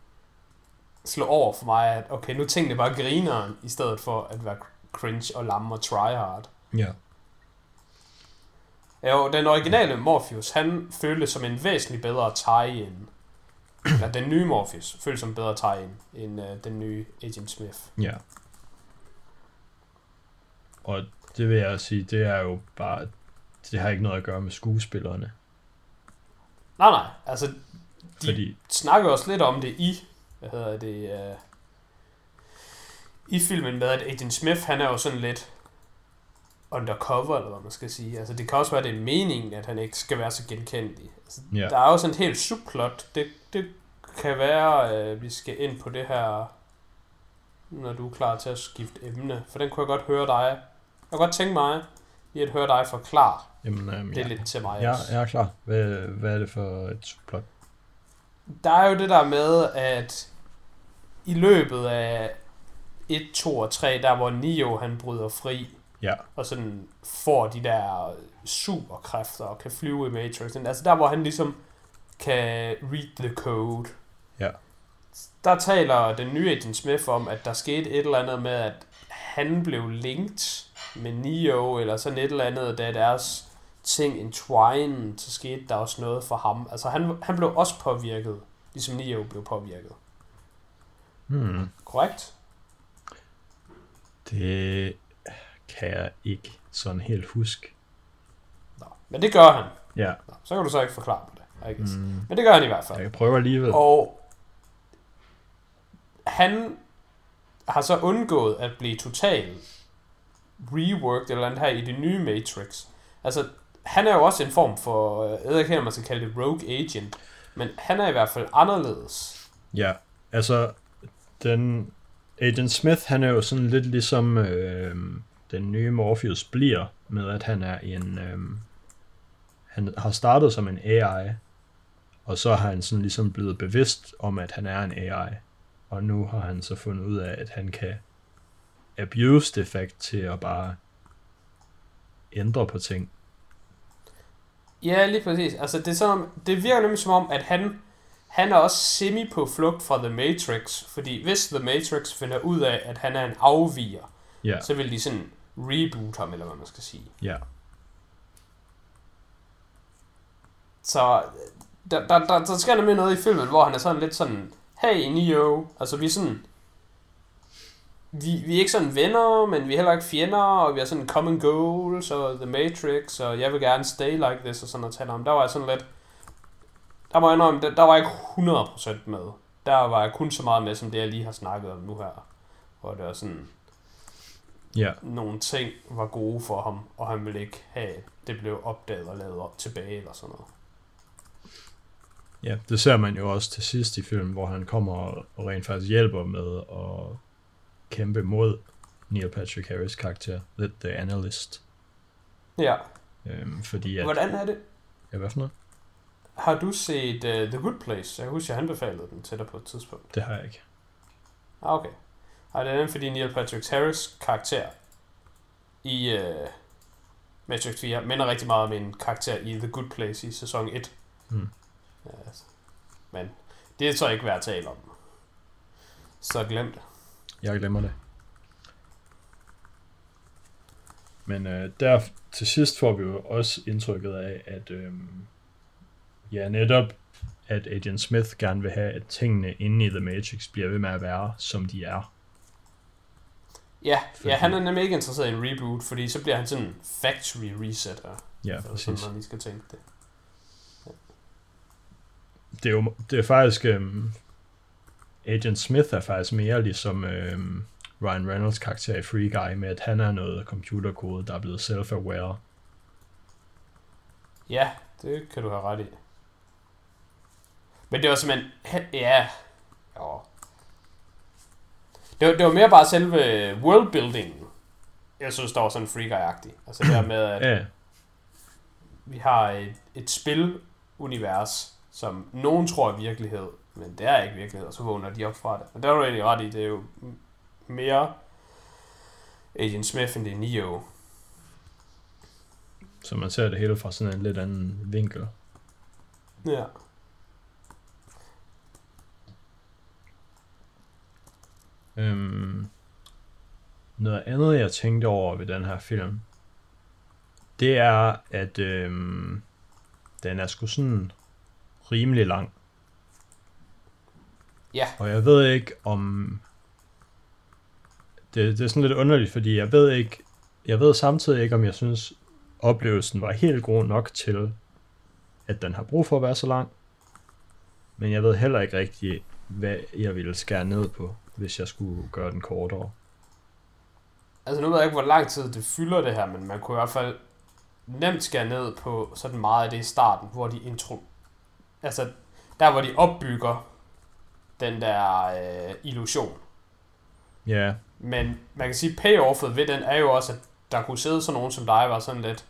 slog over for mig, at okay, nu tingene bare grineren, i stedet for at være cringe og lamme og tryhard. Ja. Jo, den originale Morpheus, han føltes som en væsentligt bedre tie-in. Eller den nye Morpheus føltes som bedre tie-in, end uh, den nye Agent Smith. Ja. Og det vil jeg sige, det er jo bare, det har ikke noget at gøre med skuespillerne. Nej, nej, altså, de Fordi, snakker også lidt om det i, hvad hedder det, uh, i filmen med, at Agent Smith, han er jo sådan lidt undercover, eller hvad man skal sige. Altså, det kan også være, det er meningen, at han ikke skal være så genkendelig. Altså, Ja. Der er jo sådan et helt subplot. Det, det kan være, at vi skal ind på det her, når du er klar til at skifte emne. For den kunne jeg godt høre dig. Jeg kunne godt tænke mig lige at høre dig forklare jamen, øhm, det ja. er lidt til mig Ja, også. jeg er klar. Hvad, hvad er det for et subplot? Der er jo det der med, at i løbet af 1, 2 og 3, der hvor Neo han bryder fri, Ja, og sådan får de der superkræfter og kan flyve i Matrixen. Altså der, hvor han ligesom kan read the code. Ja. Der taler den nye Agent Smith om, at der skete et eller andet med, at han blev linked med Neo, eller sådan et eller andet, da deres ting entwined, så skete der også noget for ham. Altså han, han blev også påvirket, ligesom Neo blev påvirket. hmm. Korrekt? det kan jeg ikke sådan helt huske. Nå. Men det gør han. Ja, Nå, så kan du så ikke forklare på det. I guess. mm. Men det gør han i hvert fald. jeg kan prøve alligevel. Og han har så undgået at blive totalt reworked eller andet her i det nye Matrix. Altså, han er jo også en form for, øh, jeg ved ikke helt, om man skal kalde det rogue agent, men han er i hvert fald anderledes. Ja, altså, den Agent Smith, han er jo sådan lidt ligesom øh, den nye Morpheus bliver, med at han er en, øh, han har startet som en AI, og så har han sådan ligesom blevet bevidst om, at han er en AI, og nu har han så fundet ud af, at han kan abuse det fakt til at bare ændre på ting. Ja, lige præcis. Altså, det, er som, det virker nemlig som om, at han, han er også semi på flugt fra The Matrix, fordi hvis The Matrix finder ud af, at han er en afviger, Ja, så vil de sådan reboot ham, eller hvad man skal sige. ja, Så der, der, der, der sker nemlig noget i filmen, hvor han er sådan lidt sådan, hey Neo, altså vi er sådan, vi, vi er ikke sådan venner, men vi er heller ikke fjender, og vi har sådan common goals, og The Matrix, og jeg vil gerne stay like this, og sådan at tale om. Der var jeg sådan lidt, der må jeg indrømme, der, der var jeg ikke 100% med. Der var jeg kun så meget med, som det jeg lige har snakket om nu her. Hvor det var sådan, ja, nogle ting var gode for ham, og han ville ikke have, at det blev opdaget og lavet op tilbage, eller sådan noget. ja. Det ser man jo også til sidst i filmen, hvor han kommer og rent faktisk hjælper med at kæmpe mod Neil Patrick Harris karakter, The, the Analyst. Ja, Øhm, fordi at... hvordan er det? Ja, hvad for noget? Har du set uh, The Good Place? Jeg husker, jeg anbefalede den til dig på et tidspunkt. Det har jeg ikke. Ah, okay. Ej, det er den, fordi Neil Patrick Harris karakter i uh, Matrix 4 minder rigtig meget om en karakter i The Good Place i sæson 1. Hmm. Ja, altså. Men det er så ikke værd at tale om. Så glem det. Jeg glemmer det. Men øh, der til sidst får vi jo også indtrykket af, at øh, ja, netop at Agent Smith gerne vil have, at tingene inde i The Matrix bliver ved med at være, som de er. Ja, Fordi- ja, han er nemlig ikke interesseret i en reboot, fordi så bliver han sådan en factory resetter. Ja, Eller præcis. Sådan, man lige skal tænke det. Det er jo det er faktisk... Øh, Agent Smith er faktisk mere ligesom øh, Ryan Reynolds karakter i Free Guy, med at han er noget computerkode, der er blevet self-aware. Ja, det kan du have ret i. Men det var simpelthen... Ja. Jo. Det var, det var mere bare selve worldbuildingen. Jeg synes, der var sådan freaker-agtig. Altså det der med, at Ja, vi har et, et spilunivers, som nogen tror er virkelighed, men det er ikke virkelighed, og så vågner de op fra det. Og der er du egentlig ret i, det er jo mere Agent Smith end det er Neo. så man ser det hele fra sådan en lidt anden vinkel. Ja. Øhm, noget andet, jeg tænkte over ved den her film, det er, at øhm, den er sgu sådan rimelig lang. Ja. Og jeg ved ikke om... Det, det er sådan lidt underligt, fordi jeg ved ikke... Jeg ved samtidig ikke, om jeg synes, oplevelsen var helt god nok til, at den har brug for at være så lang. Men jeg ved heller ikke rigtig, hvad jeg ville skære ned på, hvis jeg skulle gøre den kortere. Altså nu ved jeg ikke, hvor lang tid det fylder det her, men man kunne i hvert fald nemt skære ned på sådan meget af det i starten, hvor de intro... Altså, der hvor de opbygger den der øh, illusion. Ja, Men man kan sige, payoffet ved den er jo også, at der kunne sidde sådan nogen som dig, var sådan lidt,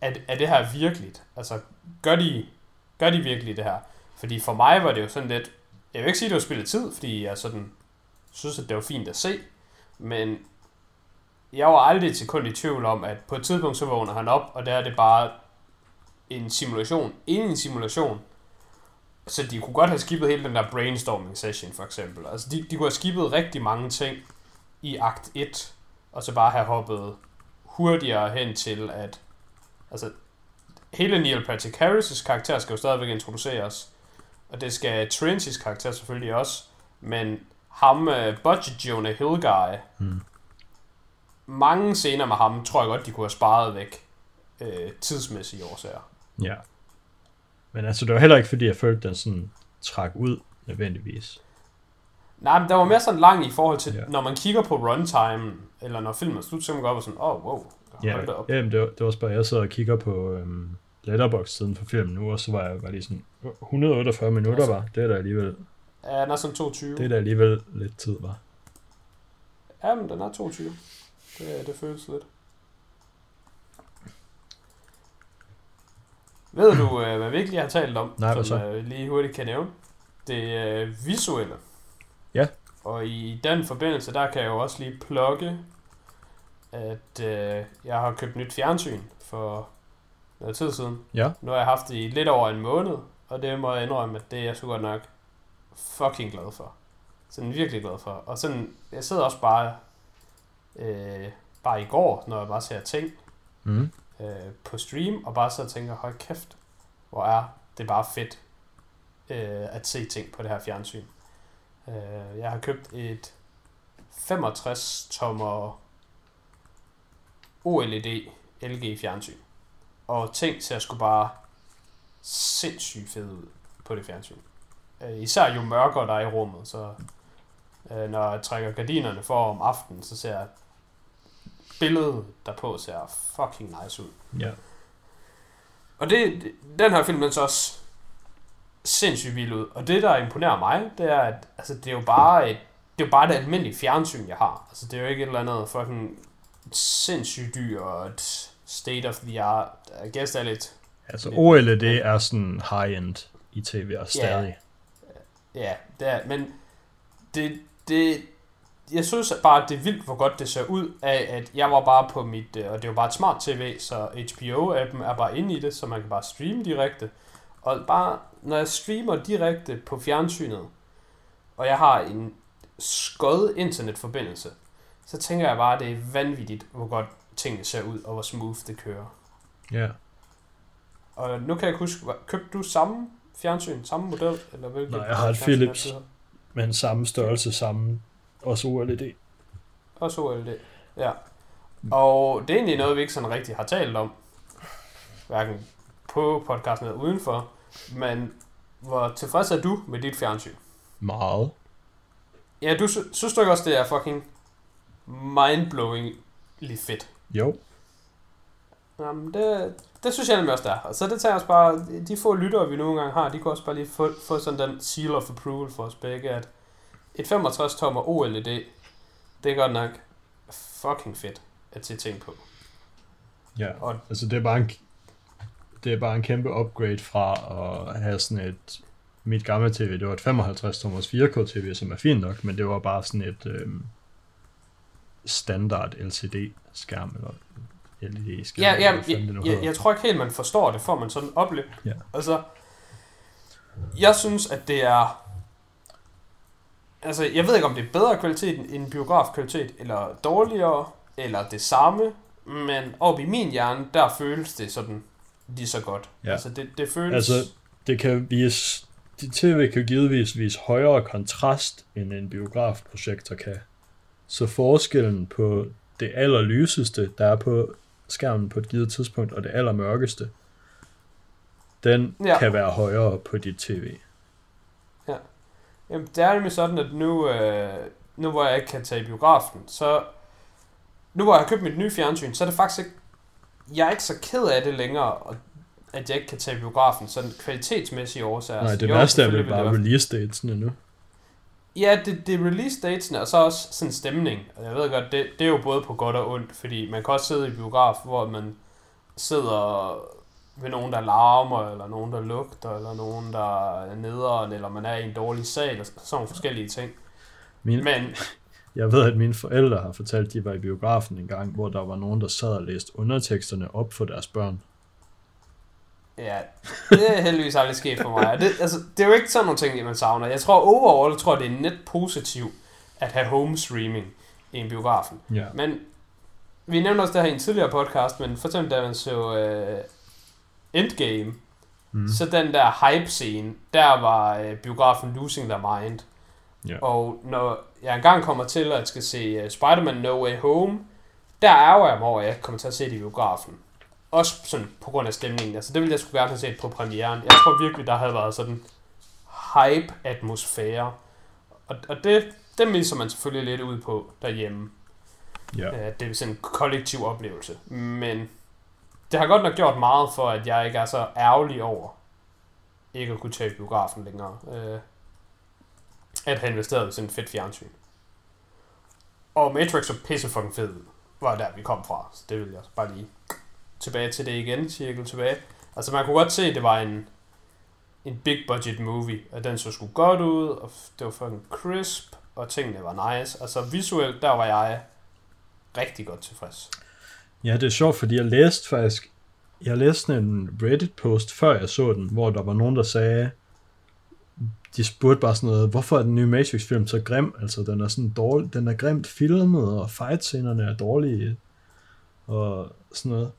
er, er det her virkeligt? Altså, gør de, gør de virkelig det her? Fordi for mig var det jo sådan lidt, jeg vil ikke sige, at det var spillet tid, fordi jeg sådan synes, at det var fint at se, men jeg var aldrig et sekund i tvivl om, at på et tidspunkt så vågner han op, og der er det bare en simulation, inden en simulation, så de kunne godt have skippet hele den der brainstorming session, for eksempel. Altså, de, de kunne have skippet rigtig mange ting i akt 1, og så bare have hoppet hurtigere hen til, at altså, hele Neil Patrick Harris' karakter skal jo stadigvæk introduceres, og det skal Trench's karakter selvfølgelig også, men ham, uh, Budget Jonah Hill guy, Hmm. mange scener med ham, tror jeg godt, de kunne have sparet væk øh, tidsmæssige årsager. ja. Men altså, det var heller ikke, fordi jeg følte, den sådan trak ud, nødvendigvis. Nej, men der var mere sådan lang i forhold til, Ja. når man kigger på runtime, eller når filmen er slut, så kan man godt være sådan, åh, oh, wow, Ja, da op. jamen, det var, det var også bare, jeg sidder og kigger på øhm, Letterboxd-siden for filmen nu, og så var jeg var lige sådan, 148 minutter var, det er da alligevel, Ja, den er sådan 22. det er da alligevel lidt tid, var. Ja, men den er 22. Det, det føles lidt. Ved du, øh, hvad vi ikke lige har talt om, Nej, som så? øh, lige hurtigt kan nævne? Det øh, visuelle. Ja. Og i den forbindelse, der kan jeg jo også lige plukke, at øh, jeg har købt nyt fjernsyn for noget tid siden. Ja, Nu har jeg haft det i lidt over en måned, og det må jeg indrømme, at det er jeg så godt nok fucking glad for. Sådan virkelig glad for. Og sådan, jeg sidder også bare, øh, bare i går, når jeg bare ser ting mm. øh, på stream, og bare så tænker, hold kæft, hvor er det bare fedt øh, at se ting på det her fjernsyn. Øh, jeg har købt et 65 tommer OLED LG fjernsyn. Og ting ser sgu bare sindssygt fed ud på det fjernsyn. Øh, især jo mørkere der er i rummet, så øh, når jeg trækker gardinerne for om aftenen, så ser billedet derpå ser fucking nice ud. ja. Og det, det- den her film, den så også sindssygt vild ud. Og det, der imponerer mig, det er, at altså, det er jo bare et, det er jo bare et almindeligt fjernsyn, jeg har. Altså, det er jo ikke et eller andet fucking sindssygt dyr og et state of the art. Jeg det er lidt... Altså OLED er sådan high-end i tv og stadig. Ja, det er, men det, det, jeg synes bare, at det er vildt, hvor godt det ser ud af, at jeg var bare på mit, øh, og det er jo bare et smart tv, så HBO-appen er bare inde i det, så man kan bare streame direkte. Og bare, når jeg streamer direkte på fjernsynet, og jeg har en skød internetforbindelse, så tænker jeg bare, at det er vanvittigt, hvor godt tingene ser ud, og hvor smooth det kører. Ja. Og nu kan jeg huske, købte du samme fjernsyn, samme model? Eller hvilket Nej, jeg har et Philips. Men samme størrelse, samme også OLED. Og så OLED. Ja. Og det er egentlig noget, vi ikke sådan rigtig har talt om. Hverken på podcasten eller udenfor. Men hvor tilfreds er du med dit fjernsyn? Meget. Ja, du sy- synes du ikke også, det er fucking mindblowingly fedt? Jo. Jamen, det, det synes jeg nemlig også, der er. Og så det tager også bare, de få lyttere, vi nogle gange har, de kunne også bare lige få, få sådan den seal of approval for os begge, at et 65 tommer OLED, det er godt nok fucking fedt at se ting på. Ja, Og altså det er bare en, det er bare en kæmpe upgrade fra at have sådan et, mit gamle tv, det var et 55 tommers 4K tv, som er fint nok, men det var bare sådan et øhm, standard LCD skærm, eller LED skærm, Ja, ja det jeg, jeg, jeg tror ikke helt, man forstår det, får man sådan en oplevelse. Ja. Altså, jeg synes, at det er... Altså, jeg ved ikke, om det er bedre kvalitet end biografkvalitet, eller dårligere, eller det samme, men op i min hjerne, der føles det sådan lige så godt. Ja. Altså, det, det føles... Altså, det kan vise, dit tv kan givetvis vise højere kontrast, end en biografprojektor kan. Så forskellen på det allerlyseste, der er på skærmen på et givet tidspunkt, og det allermørkeste, den Ja. ja. kan være højere på dit tv. Jamen, det er nemlig sådan, at nu, øh, nu hvor jeg ikke kan tage i biografen, så nu hvor jeg har købt mit nye fjernsyn, så er det faktisk ikke, jeg er ikke så ked af det længere, og- at jeg ikke kan tage biografen, sådan kvalitetsmæssige årsager. Nej, Så det jo, værste er vel bare release datesene nu. Ja, det, det er release datesene, og så også sådan stemning. Og jeg ved godt, det, det er jo både på godt og ondt, fordi man kan også sidde i biograf, hvor man sidder ved nogen, der larmer, eller nogen, der lugter, eller nogen, der er nederen, eller man er i en dårlig sal, og sådan nogle forskellige ting. Min, Men jeg ved, at mine forældre har fortalt, at de var i biografen en gang, hvor der var nogen, der sad og læste underteksterne op for deres børn. Ja, det er heldigvis aldrig sket for mig. Det, altså, det er jo ikke sådan nogle ting, man savner. Jeg tror overall, tror, det er net positivt at have home streaming i en biografen. Ja. Men vi nævnte også det her i en tidligere podcast, men for eksempel da man så uh, Endgame, Mm. så den der hype-scene, der var uh, biografen losing their mind. Ja. Og når jeg engang kommer til at skal se uh, Spider-Man No Way Home, der ærger jeg mig over, at jeg kommer til at se det i biografen. Også sådan på grund af stemningen. Altså det ville jeg skulle gerne have set på premieren. Jeg tror virkelig, der havde været sådan hype-atmosfære. Og, og det, det misser man selvfølgelig lidt ud på derhjemme. Ja. Øh, Det er sådan en kollektiv oplevelse. Men det har godt nok gjort meget for, at jeg ikke er så ærgerlig over ikke at kunne tage biografen længere. Øh, At have investeret i sådan et fedt fjernsyn. Og Matrix så pisse fucking fed ud. Var der vi kom fra. Så det vil jeg bare lige tilbage til det igen. Cirkel tilbage. Altså man kunne godt se, at det var en en big budget movie, at den så skulle godt ud, og det var fucking crisp, og tingene var nice. Altså visuelt, der var jeg rigtig godt tilfreds. Ja, det er sjovt, fordi jeg læste faktisk, jeg læste en Reddit-post, før jeg så den, hvor der var nogen, der sagde, de spurgte bare sådan noget, hvorfor er den nye Matrix-film så grim? Altså, den er sådan dårlig, den er grimt filmet, og fight-scenerne er dårlige, og sådan noget.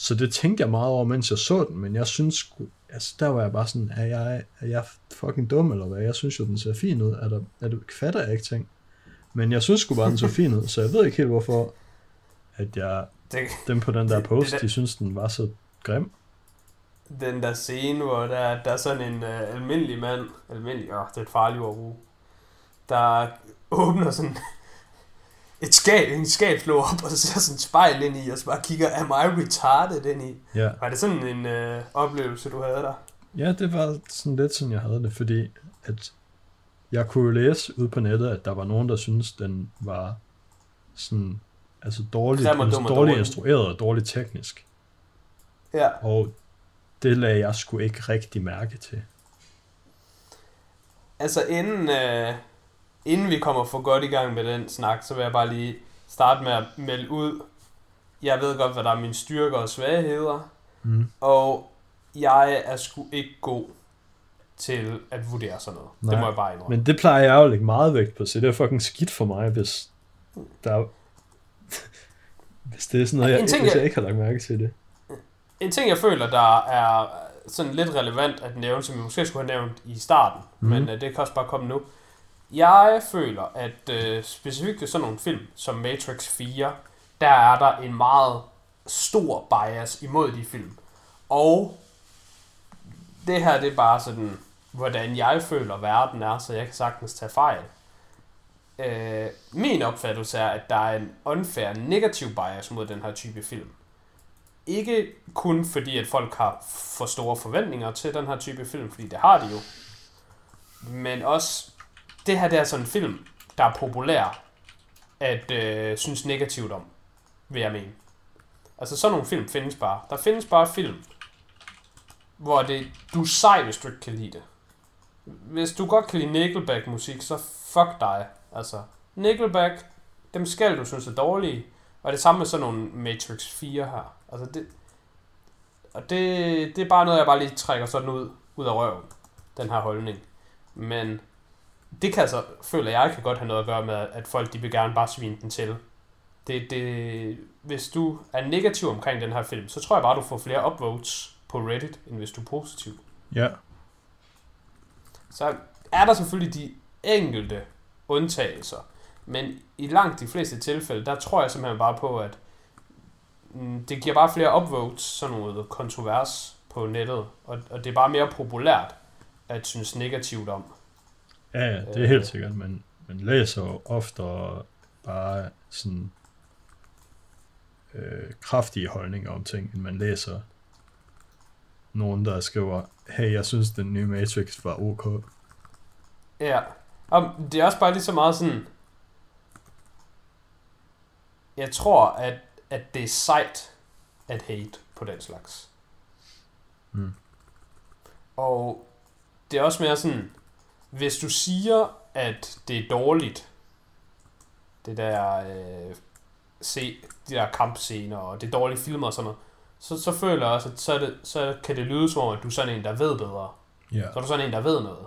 Så det tænkte jeg meget over, mens jeg så den, men jeg synes, altså der var jeg bare sådan, er jeg, er jeg fucking dum, eller hvad? Jeg synes jo, den ser fin ud. Er der, er det, fatter jeg ikke ting. Men jeg synes sgu bare, den så fin ud, så jeg ved ikke helt, hvorfor, at jeg, Det, dem på den der Det- det post, der- de synes, den var så grim. den der scene, hvor der, der er sådan en uh, almindelig mand, almindelig, åh, det er et farligt ord at bruge, der åbner sådan et skab, en skab slår op, og så ser sådan et spejl ind i, og så bare kigger, am I retarded ind i? Ja. Var det sådan en uh, oplevelse, du havde der? ja, det var sådan lidt sådan, jeg havde det, fordi at jeg kunne jo læse ud på nettet, at der var nogen, der synes den var sådan, altså dårligt, Grim og dum og dårligt dårlig. instrueret og dårligt teknisk. Ja. Og det lagde jeg sgu ikke rigtig mærke til. Altså inden, øh, inden vi kommer for godt i gang med den snak, så vil jeg bare lige starte med at melde ud. Jeg ved godt, hvad der er mine styrker og svagheder, Mm. og jeg er sgu ikke god til at vurdere sådan noget. Nej. Det må jeg bare indrømme. Men det plejer jeg jo at lægge meget vægt på, så det er fucking skidt for mig, hvis der hvis det er sådan noget, En jeg, ting, hvis jeg- jeg ikke har lagt mærke til det. En ting, jeg føler, der er sådan lidt relevant at nævne, som vi måske skulle have nævnt i starten, mm. Men øh, det kan også bare komme nu. Jeg føler, at øh, specifikt sådan nogle film som Matrix 4, der er der en meget stor bias imod de film. Og det her, det er bare sådan, hvordan jeg føler, verden er, så jeg kan sagtens tage fejl. Øh, min opfattelse er, at der er en unfair negativ bias mod den her type film. ikke kun fordi, at folk har for store forventninger til den her type film, fordi det har de jo. Men også, det her det er sådan en film, der er populær at øh, synes negativt om, vil jeg mene. Altså sådan nogle film findes bare. Der findes bare film, hvor det, du er sej, hvis du ikke kan lide det. Hvis du godt kan lide Nickelback-musik, så fuck dig. Altså, Nickelback, dem skal du synes er dårlige. Og det samme med sådan nogle Matrix 4 her. Altså det, og det, det er bare noget, jeg bare lige trækker sådan ud, ud af røven, den her holdning. Men det kan altså, føler jeg, kan godt have noget at gøre med, at folk de vil gerne bare svine den til. Det, det, hvis du er negativ omkring den her film, så tror jeg bare, du får flere upvotes på Reddit, end hvis du er positiv. Ja. Så er der selvfølgelig de enkelte undtagelser. Men i langt de fleste tilfælde, der tror jeg simpelthen bare på, at mm, det giver bare flere upvotes, sådan noget kontrovers på nettet, og, og det er bare mere populært at synes negativt om. Ja, ja, det er helt sikkert, men man læser jo ofte bare sådan øh, kraftige holdninger om ting, end man læser nogen, der skriver, hey, jeg synes, den nye Matrix var ok. Ja, og det er også bare lige så meget sådan, jeg tror, at, at det er sejt at hate på den slags. Mm. Og det er også mere sådan, hvis du siger, at det er dårligt, det der, øh, se, de der kampscener, og det er dårlige film og sådan noget, så, så føler jeg også, at så, det, så kan det lyde som om, at du er sådan en, der ved bedre. Ja. Så er du sådan en, der ved noget.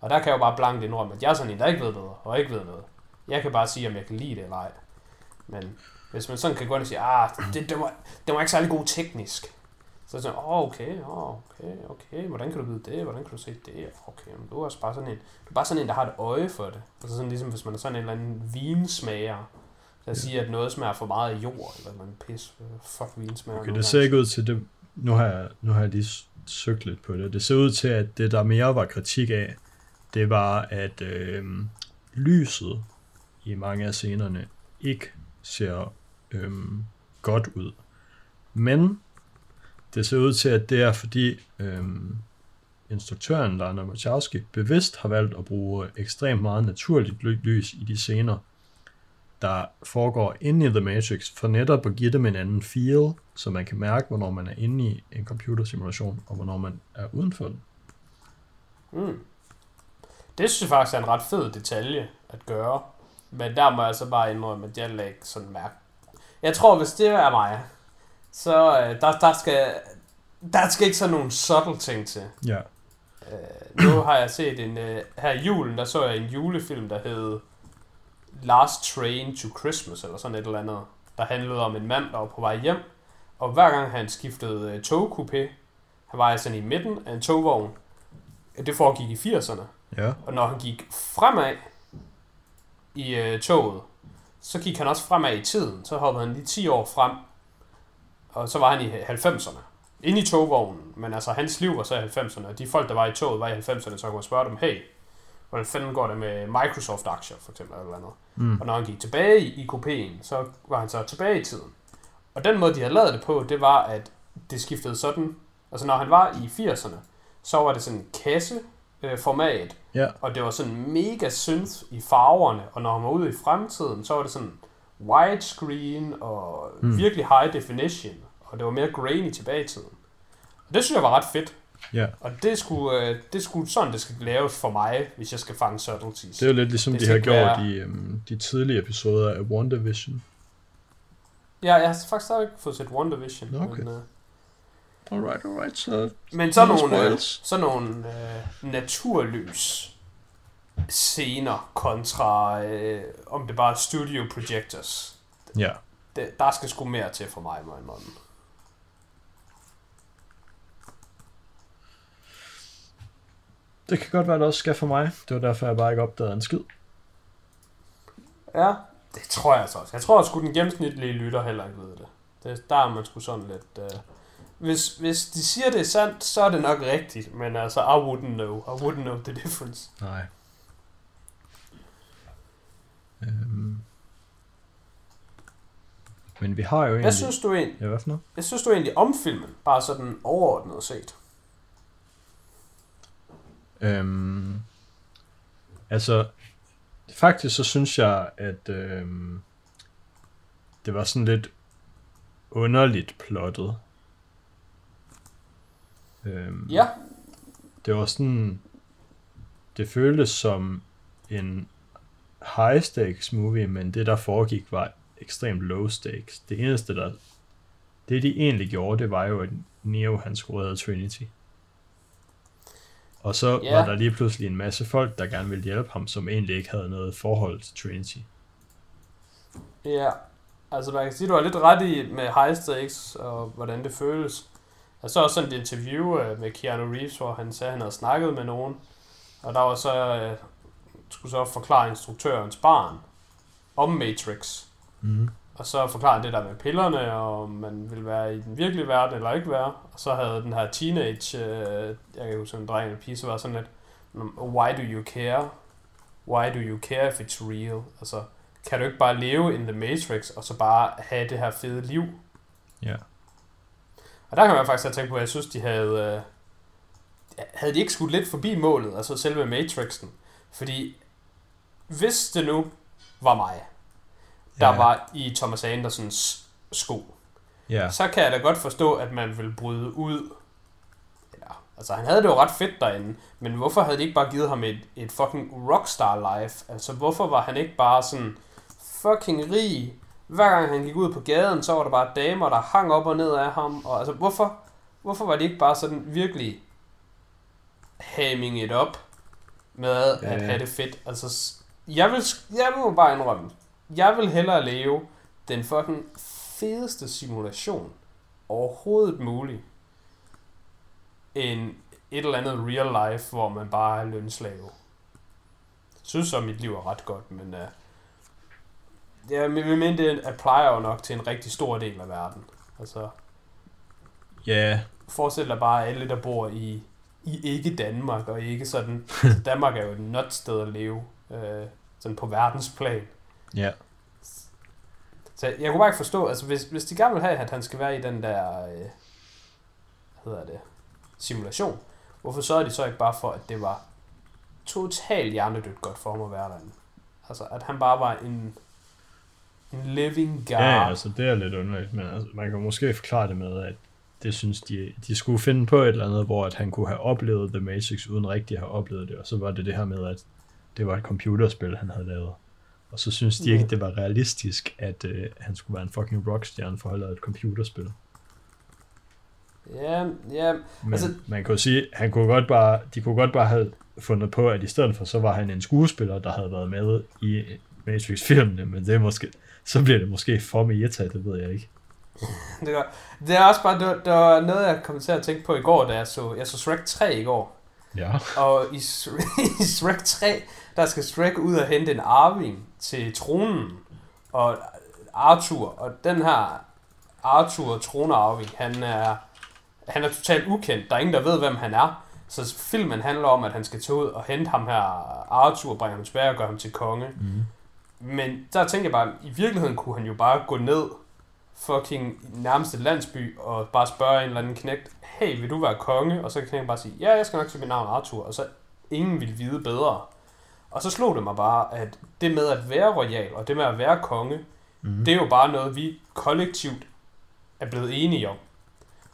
Og der kan jeg jo bare blankt indrømme, at jeg er sådan en, der ikke ved bedre, og ikke ved noget. Jeg kan bare sige, om jeg kan lide det eller ej. Men hvis man sådan kan gå ind og sige, ah, det, det, var, det var ikke særlig god teknisk. Så er det sådan, åh, oh, okay, oh, okay, okay, hvordan kan du vide det, hvordan kan du se det, okay, men du er også bare sådan en, du er bare sådan en, der har et øje for det. Altså sådan ligesom, hvis man er sådan en eller anden vinsmager, der ja. siger, at noget smager for meget af jord, eller man pis, fuck vinsmager. Okay, det ser ikke ud til det, nu har jeg, nu har jeg lige søgt lidt på det, det ser ud til, at det der mere var kritik af, det var, at øh, lyset i mange af scenerne ikke ser øh, godt ud. Men det ser ud til, at det er fordi øhm, instruktøren Lana Wachowski bevidst har valgt at bruge ekstremt meget naturligt lys i de scener, der foregår inde i The Matrix, for netop at give dem en anden feel, så man kan mærke, hvornår man er inde i en computersimulation, og hvornår man er udenfor den. Mm. Det synes jeg faktisk er en ret fed detalje at gøre. Men der må jeg så bare indrømme, at jeg lægger sådan mærke. Jeg tror, hvis det er mig, så øh, der, der, skal, der skal ikke sådan nogle subtle ting til. Ja. Øh, nu har jeg set en, øh, her i julen, der så jeg en julefilm, der hed Last Train to Christmas, eller sådan et eller andet, der handlede om en mand, der var på vej hjem, og hver gang han skiftede øh, togkupé, han var sådan i midten af en togvogn, det foregik i 80'erne, Ja. og når han gik fremad i øh, toget, så gik han også fremad i tiden. Så hoppede han lige 10 år frem, og så var han i 90'erne. Inde i togvognen, men altså hans liv var så i 90'erne, og de folk, der var i toget, var i 90'erne, så kunne man spørge dem, hey, hvordan fanden går det med Microsoft-aktier, for eksempel, eller andet. Mm. Og når han gik tilbage i, i kopien, så var han så tilbage i tiden. Og den måde, de havde lavet det på, det var, at det skiftede sådan, altså når han var i 80'erne, så var det sådan en kasse format, Ja. og det var sådan mega synth i farverne, og når han var ude i fremtiden, så var det sådan widescreen og mm. virkelig high definition, og det var mere grainy tilbage i tiden. Og det synes jeg var ret fedt, Ja. og det skulle, øh, det skulle sådan, det skal laves for mig, hvis jeg skal fange subtleties. Det er jo lidt ligesom Det de har gjort være- i um, de tidlige episoder af WandaVision. Ja, jeg har faktisk stadig ikke fået set WandaVision. Okay. Men, øh, Alright, alright, så... men sådan No nogle, øh, spoils. sådan nogle øh, naturlys scener kontra, øh, om det bare er studio projectors. Ja. Det, der skal sgu mere til for mig, må jeg Det kan godt være, det også skal for mig. Det var derfor, jeg bare ikke opdagede en skid. Ja, det tror jeg altså også. Jeg tror sgu den gennemsnitlige lytter heller ikke ved det. det der er man sgu sådan lidt... Øh, hvis, hvis de siger, det er sandt, så er det nok rigtigt. Men altså, I wouldn't know. I wouldn't know the difference. Nej. Øhm. Men vi har jo egentlig... Hvad synes du egentlig, Ja, hvad for noget? hvad synes du egentlig om filmen? Bare sådan overordnet set. Øhm, altså, faktisk så synes jeg, at øhm, det var sådan lidt underligt plottet. Øhm, Ja, Det var sådan, det føltes som en high stakes movie, men det der foregik var ekstremt low stakes. Det eneste der, det de egentlig gjorde, det var jo, at Neo han redde Trinity. Og så Ja. var der lige pludselig en masse folk, der gerne ville hjælpe ham, som egentlig ikke havde noget forhold til Trinity. ja. Altså man kan sige, du har lidt ret i med high og hvordan det føles. Jeg så også sådan et interview øh, med Keanu Reeves, hvor han sagde, at han havde snakket med nogen. Og der var så, øh, skulle så forklare instruktørens barn om Matrix. Mm. Og så forklare han det der med pillerne, og om man vil være i den virkelige verden eller ikke være. Og så havde den her teenage, øh, jeg kan huske en dreng og pige, så var sådan lidt, why do you care? Why do you care if it's real? Altså, kan du ikke bare leve in the matrix, og så bare have det her fede liv? Ja. Og der kan man faktisk have tænkt på, at jeg synes, de havde... Øh, havde de ikke skudt lidt forbi målet, altså selve Matrixen? Fordi hvis det nu var mig, der Ja. var i Thomas Andersons sko, Ja, så kan jeg da godt forstå, at man vil bryde ud. Ja, altså han havde det jo ret fedt derinde, men hvorfor havde de ikke bare givet ham et, et fucking rockstar life? Altså hvorfor var han ikke bare sådan fucking rig? Hver gang han gik ud på gaden, så var der bare damer, der hang op og ned af ham. Og altså hvorfor, hvorfor var de ikke bare sådan virkelig hamming it up med at Ja. have det fedt? Altså jeg vil, jeg må bare indrømme, jeg vil hellere leve den fucking fedeste simulation overhovedet mulig, end et eller andet real life, hvor man bare er lønslave. Synes så, mit liv er ret godt, men uh, jeg vil mene, det applier jo nok til en rigtig stor del af verden. Altså, ja, forestil dig bare alle, der bor i, i ikke Danmark, og ikke sådan... Danmark er jo et not sted at leve, øh, sådan på verdensplan. Ja. Så jeg kunne bare ikke forstå, altså hvis, hvis de gerne vil have, at han skal være i den der, øh, hvad hedder det, simulation, hvorfor sørger de så ikke bare for, at det var totalt hjernedødt godt for ham at være derinde? Altså, at han bare var en, en living god. Ja, ja, altså det er lidt underligt, men altså, man kan måske forklare det med, at det synes de, de skulle finde på et eller andet, hvor at han kunne have oplevet The Matrix, uden rigtig at have oplevet det, og så var det det her med, at det var et computerspil, han havde lavet. Og så synes de ikke, det var realistisk, at øh, han skulle være en fucking rockstjerne for lavet et computerspil. Ja, ja, Men Altså- man kan jo sige, han kunne godt bare, de kunne godt bare have fundet på, at i stedet for, så var han en skuespiller, der havde været med i Matrix-filmene, men det er måske, så bliver det måske for meta, det ved jeg ikke. det, var, det er også bare, det det var noget, jeg kom til at tænke på i går, da jeg så, jeg så Shrek 3 i går. Ja. Og i, i Shrek 3, der skal Shrek ud og hente en arving til tronen. Og Arthur, og den her Arthur tronarving, han er, han er totalt ukendt. Der er ingen, der ved, hvem han er. Så filmen handler om, at han skal tage ud og hente ham her, Arthur, bringe ham tilbage og gøre ham til konge. Mm. Men der tænker jeg bare, i virkeligheden kunne han jo bare gå ned fucking nærmeste landsby og bare spørge en eller anden knægt, hey, vil du være konge? Og så kan knægten bare sige, ja, jeg skal nok til mit navn Arthur. Og så ingen ville vide bedre. Og så slog det mig bare, at det med at være royal og det med at være konge, Mm. det er jo bare noget, vi kollektivt er blevet enige om.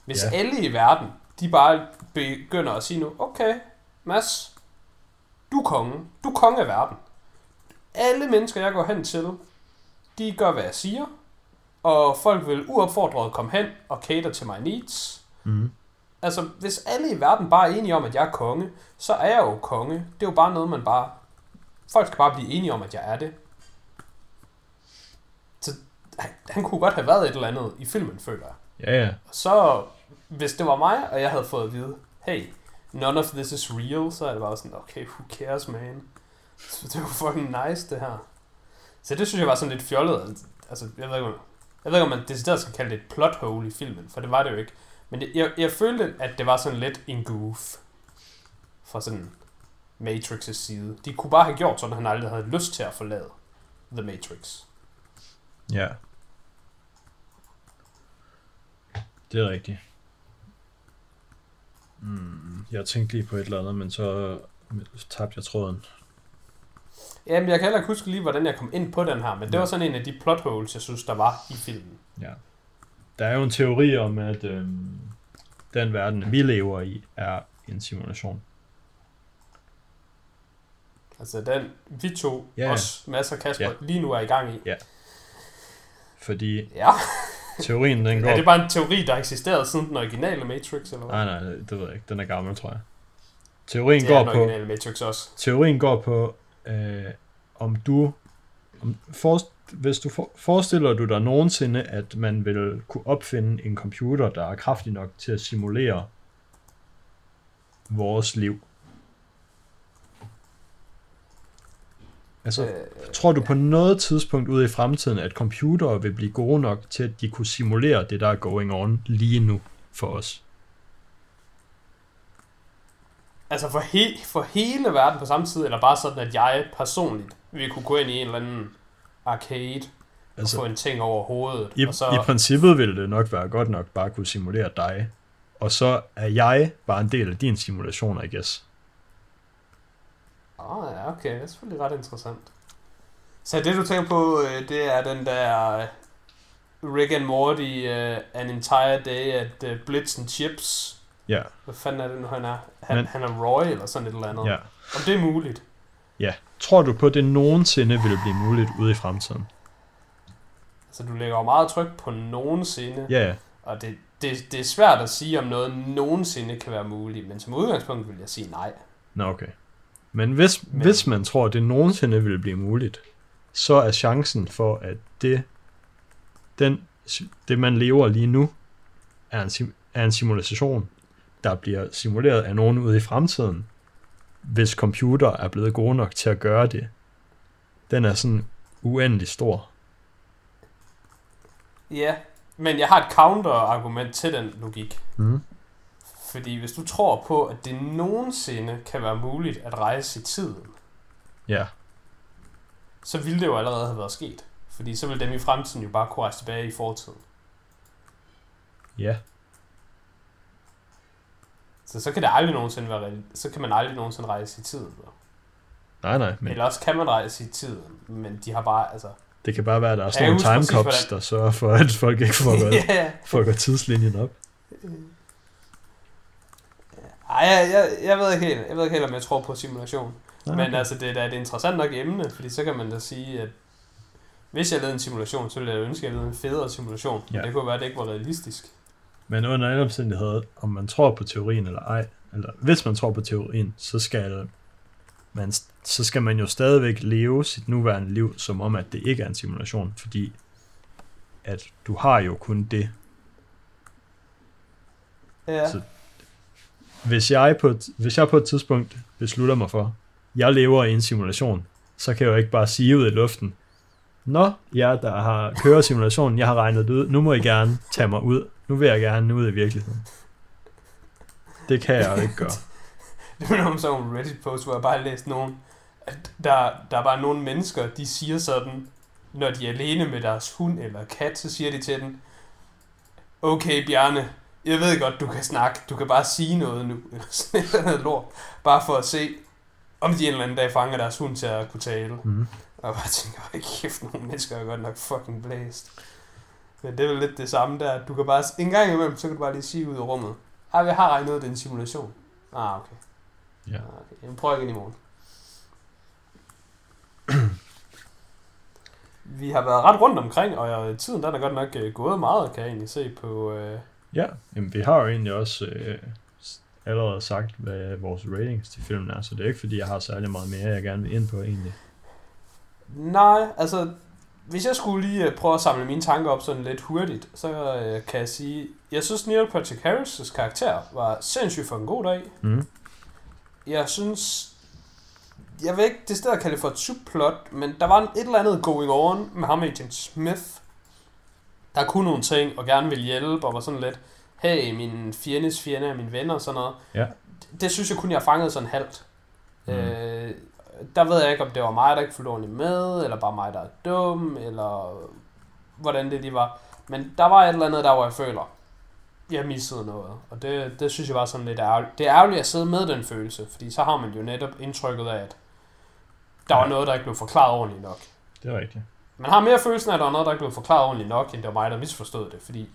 Hvis Ja. alle i verden, de bare begynder at sige nu, okay, Mads, du er konge. Du er konge af verden. Alle mennesker, jeg går hen til, de gør, hvad jeg siger. Og folk vil uopfordret komme hen og cater til my needs. Mm. Altså, hvis alle i verden bare er enige om, at jeg er konge, så er jeg jo konge. Det er jo bare noget, man bare... Folk skal bare blive enige om, at jeg er det. Så han, han kunne godt have været et eller andet i filmen, føler jeg. Ja, ja. Og så, hvis det var mig, og jeg havde fået at vide, hey, none of this is real, så er det bare sådan, okay, who cares, man? Så det var fucking nice, det her. Så det synes jeg var sådan lidt fjollet. Altså, jeg ved ikke, om, jeg ved ikke, om man decideret skal kalde det et plot hole i filmen, for det var det jo ikke. Men jeg, jeg, jeg følte, at det var sådan lidt en goof fra sådan Matrix' side. De kunne bare have gjort sådan, at han aldrig havde lyst til at forlade The Matrix. Ja. det er rigtigt. Mm, jeg tænkte lige på et eller andet, men så tabte jeg tråden. Jamen, jeg kan heller ikke huske lige, hvordan jeg kom ind på den her, men det Ja. var sådan en af de plot holes, jeg synes, der var i filmen. Ja. Der er jo en teori om, at øhm, den verden, vi lever i, er en simulation. Altså den, vi to, Ja, ja, også masser af Kasper, Ja. lige nu er i gang i. Ja. Fordi Ja. teorien, den går... Er det bare en teori, der har eksisteret siden den originale Matrix, eller hvad? Nej, nej, det ved jeg ikke. Den er gammel, tror jeg. Teorien det går den på... originale Matrix også. Teorien går på, øh, om du... Om, for, hvis du for, forestiller du dig nogensinde, at man vil kunne opfinde en computer, der er kraftig nok til at simulere vores liv. Altså, Øh, tror du på noget tidspunkt ude i fremtiden, at computere vil blive gode nok til, at de kunne simulere det, der er going on lige nu for os? altså for, he, for hele verden på samme tid, eller bare sådan, at jeg personligt vil kunne gå ind i en eller anden arcade altså, og få en ting over hovedet. i, og så, i princippet ville det nok være godt nok bare kunne simulere dig. Og så er jeg bare en del af din simulation, I guess. Ah, ja, okay, det er selvfølgelig ret interessant. Så det du tænker på, øh, det er den der øh, Rick and Morty, uh, An Entire Day at uh, Blitz and Chips. Ja, Hvad fanden er det nu, han er? Han, Men- han er Roy eller sådan et eller andet. ja. Om det er muligt. Tror du på, at det nogensinde vil blive muligt ude i fremtiden? Altså, du lægger jo meget tryk på nogensinde. Ja, ja. Og det, det, det er svært at sige, om noget nogensinde kan være muligt. Men som udgangspunkt vil jeg sige nej. Nå, okay. Men hvis, Men... Hvis man tror, at det nogensinde vil blive muligt, så er chancen for, at det, den, det man lever lige nu, er en, sim- er en simulation, der bliver simuleret af nogen ude i fremtiden, hvis computer er blevet gode nok til at gøre det. Den er sådan uendelig stor. Ja, men jeg har et counter-argument til den logik. Mm. Fordi hvis du tror på, at det nogensinde kan være muligt at rejse i tiden, Ja, så ville det jo allerede have været sket. Fordi så ville dem i fremtiden jo bare kunne rejse tilbage i fortiden. ja. Så så kan det aldrig nogensinde være. Så kan man aldrig nogensinde rejse i tiden. Nej, nej, Men. men Eller også kan man rejse i tiden, men de har bare, altså... det kan bare være, at der er sådan nogle timecops, hvordan- der sørger for, at folk ikke får ja. får tidslinjen op. Ej, jeg, jeg, jeg, ved ikke helt, jeg ved ikke helt, om jeg tror på simulation. Nej, Men okay. altså, det er da et interessant nok emne, fordi så kan man da sige, at hvis jeg lavede en simulation, så ville jeg ønske, at jeg lavede en federe simulation. Men Ja. det kunne være, at det ikke var realistisk. Men under alle omstændigheder, om man tror på teorien eller ej, eller hvis man tror på teorien, så skal man, så skal man jo stadigvæk leve sit nuværende liv, som om at det ikke er en simulation, fordi at du har jo kun det. Ja. Så- hvis jeg, på et, hvis jeg på et tidspunkt beslutter mig for, jeg lever i en simulation, så kan jeg jo ikke bare sige ud i luften, Nå, jeg der har kører simulationen, jeg har regnet det ud, nu må I gerne tage mig ud. Nu vil jeg gerne ud i virkeligheden. Det kan jeg jo ikke gøre. Det var om sådan en Reddit-post, hvor jeg bare har læst nogen, at der, der er bare nogle mennesker, de siger sådan, når de er alene med deres hund eller kat, så siger de til den, okay Bjarne, jeg ved godt, du kan snakke, du kan bare sige noget nu, eller sådan et eller andet lort, bare for at se, om de en eller anden dag fanger deres hund til at kunne tale. Mm. Og jeg bare tænker, hold kæft, nogle mennesker er godt nok fucking blæst. Men det er vel lidt det samme der, du kan bare, en gang imellem, så kan du bare lige sige ud i rummet, ah, jeg har regnet ud, det er en simulation. Ah, okay. Ja. Ah, okay. Jeg prøver igen i morgen. Vi har været ret rundt omkring, og øh, tiden den er godt nok øh, gået meget, kan jeg egentlig se på... Øh, Ja, jamen, vi har jo egentlig også øh, allerede sagt, hvad vores ratings til filmen er, så det er ikke fordi, jeg har særlig meget mere, jeg gerne vil ind på egentlig. nej, altså, hvis jeg skulle lige øh, prøve at samle mine tanker op sådan lidt hurtigt, så øh, kan jeg sige, jeg synes Neil Patrick Harris' karakter var sindssygt for en god dag. Mm. Jeg synes, jeg vil ikke det sted at kalde det for et subplot, men der var et eller andet going on med ham Agent Smith, der kunne nogle ting og gerne ville hjælpe og var sådan lidt, hey, min fjendes fjende er min ven og sådan noget. Ja. Det, det synes jeg kun, jeg fangede sådan halvt. Mm. Øh, der ved jeg ikke, om det var mig, der ikke fulgte ordentligt med, eller bare mig, der er dum, eller hvordan det lige var. Men der var et eller andet der, hvor jeg føler, jeg missede noget. Og det, det synes jeg var sådan lidt ærgerligt. Det er ærgerligt at sidde med den følelse, fordi så har man jo netop indtrykket af, at der ja. var noget, der ikke blev forklaret ordentligt nok. Det er rigtigt. Man har mere følelsen af, at der var noget, der ikke blev forklaret ordentligt nok, end det var mig, der misforstod det, fordi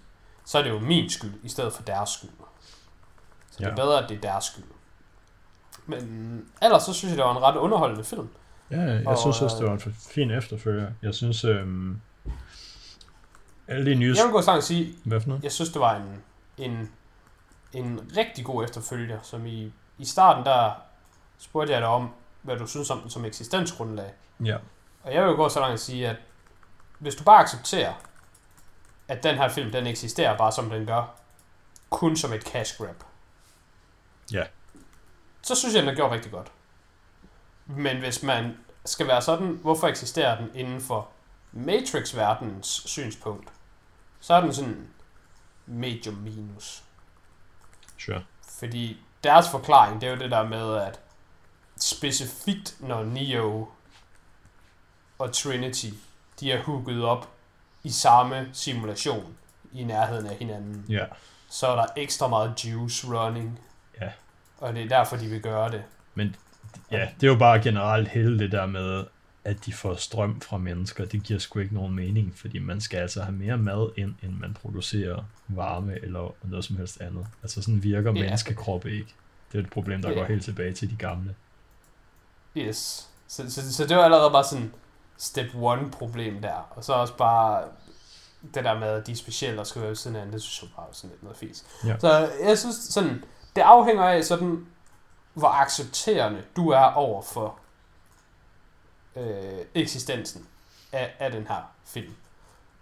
så er det jo min skyld, i stedet for deres skyld. Så ja. det er bedre, at det er deres skyld. Men ellers så synes jeg, det var en ret underholdende film. Ja, jeg og, synes også, det var en fin efterfølger. Jeg synes, øhm, alle de nye... Jeg vil gå og sige, Hvad for noget? jeg synes, det var en, en, en rigtig god efterfølger, som i, i starten der spurgte jeg dig om, hvad du synes om den som eksistensgrundlag. Ja. Og jeg vil gå så langt at sige, at hvis du bare accepterer, at den her film, den eksisterer bare som den gør, kun som et cash grab. Ja. Så synes jeg, den har gjort rigtig godt. Men hvis man skal være sådan, hvorfor eksisterer den inden for Matrix-verdenens synspunkt, så er den sådan medium minus. Sure. Fordi deres forklaring, det er jo det der med, at specifikt når Neo og Trinity, de er hooket op i samme simulation i nærheden af hinanden, Ja. så er der ekstra meget juice running. Ja. Og det er derfor, de vil gøre det. Men ja, det er jo bare generelt hele det der med, at de får strøm fra mennesker. Det giver sgu ikke nogen mening, fordi man skal altså have mere mad ind, end man producerer varme eller noget som helst andet. Altså sådan virker Ja. menneskekroppe ikke. Det er et problem, der Ja. går helt tilbage til de gamle. Yes. Så, så, så det var allerede bare sådan step one problem der. Og så også bare det der med, at de er specielle og skal være siden af hinanden, det synes jeg bare er sådan lidt noget fis. Ja. Så jeg synes sådan, det afhænger af sådan, hvor accepterende du er over for øh, eksistensen af, af den her film.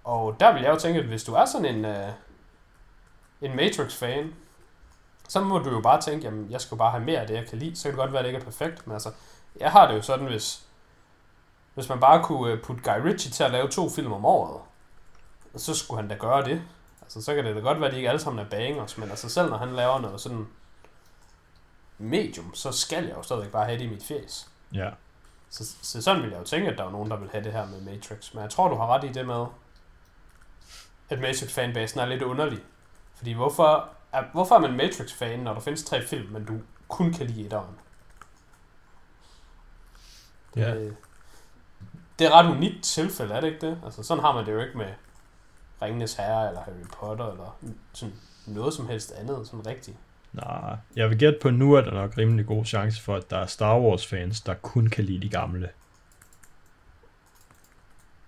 Og der vil jeg jo tænke, at hvis du er sådan en, øh, en Matrix-fan, så må du jo bare tænke, jamen jeg skal bare have mere af det, jeg kan lide. Så kan det godt være, at det ikke er perfekt, men altså, jeg har det jo sådan, hvis, hvis man bare kunne øh, putte Guy Ritchie til at lave to film om året, så skulle han da gøre det. Altså, så kan det da godt være, at de ikke alle sammen er bangers, men altså selv når han laver noget sådan medium, så skal jeg jo stadigvæk bare have det i mit face. Ja. Så, så sådan vil jeg jo tænke, at der er nogen, der vil have det her med Matrix. Men jeg tror, du har ret i det med, at Matrix-fanbasen er lidt underlig. Fordi hvorfor er, hvorfor er man Matrix-fan, når der findes tre film, men du kun kan lide etteren? Ja. Det, det er et ret unikt tilfælde, er det ikke det? Altså sådan har man det jo ikke med Ringenes Herre, eller Harry Potter, eller sådan noget som helst andet, sådan rigtigt. Nej, jeg vil gætte på, at nu er der nok rimelig god chance for, at der er Star Wars-fans, der kun kan lide de gamle.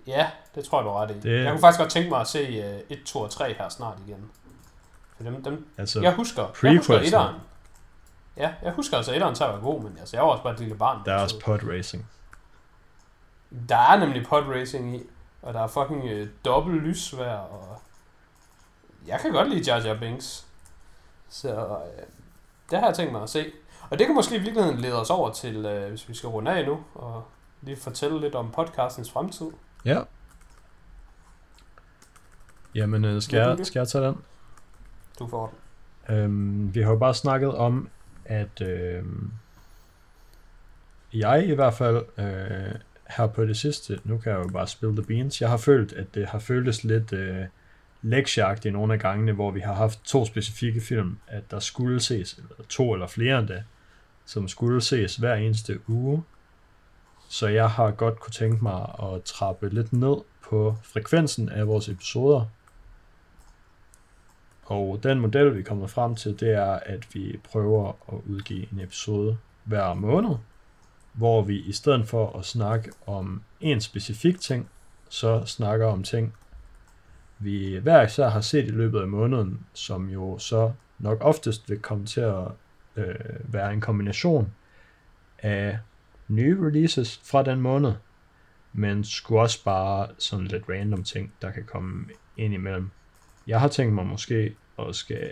Ja, det tror jeg, du ret i. Det-. Jeg kunne faktisk godt tænke mig at se uh, 1, 2 og 3 her snart igen. For dem, dem, Altså, jeg husker, jeg husker etteren. Ja, jeg husker altså etteren at være god, men altså, jeg var også bare et lille barn. der er så- også pod racing. Der er nemlig pod racing i, og der er fucking øh, dobbelt lysvær, og jeg kan godt lide Jar Jar Binks. Så øh, det har jeg tænkt mig at se. Og det kan måske i virkeligheden lede os over til, øh, hvis vi skal runde af nu, og lige fortælle lidt om podcastens fremtid. Ja. Jamen, øh, skal, jeg, skal jeg tage den? Du får den. Øhm, vi har jo bare snakket om, at øhm, jeg i hvert fald øh, her på det sidste, nu kan jeg jo bare spille the beans, jeg har følt, at det har føltes lidt øh, lektieagtigt nogle af gangene, hvor vi har haft to specifikke film, at der skulle ses, eller to eller flere endda, som skulle ses hver eneste uge. Så jeg har godt kunne tænke mig at trappe lidt ned på frekvensen af vores episoder, og den model, vi kommer frem til, det er, at vi prøver at udgive en episode hver måned, hvor vi i stedet for at snakke om en specifik ting, så snakker om ting, vi hver især har set i løbet af måneden, som jo så nok oftest vil komme til at øh, være en kombination af nye releases fra den måned, men skulle også bare sådan lidt random ting, der kan komme ind imellem. Jeg har tænkt mig måske at skal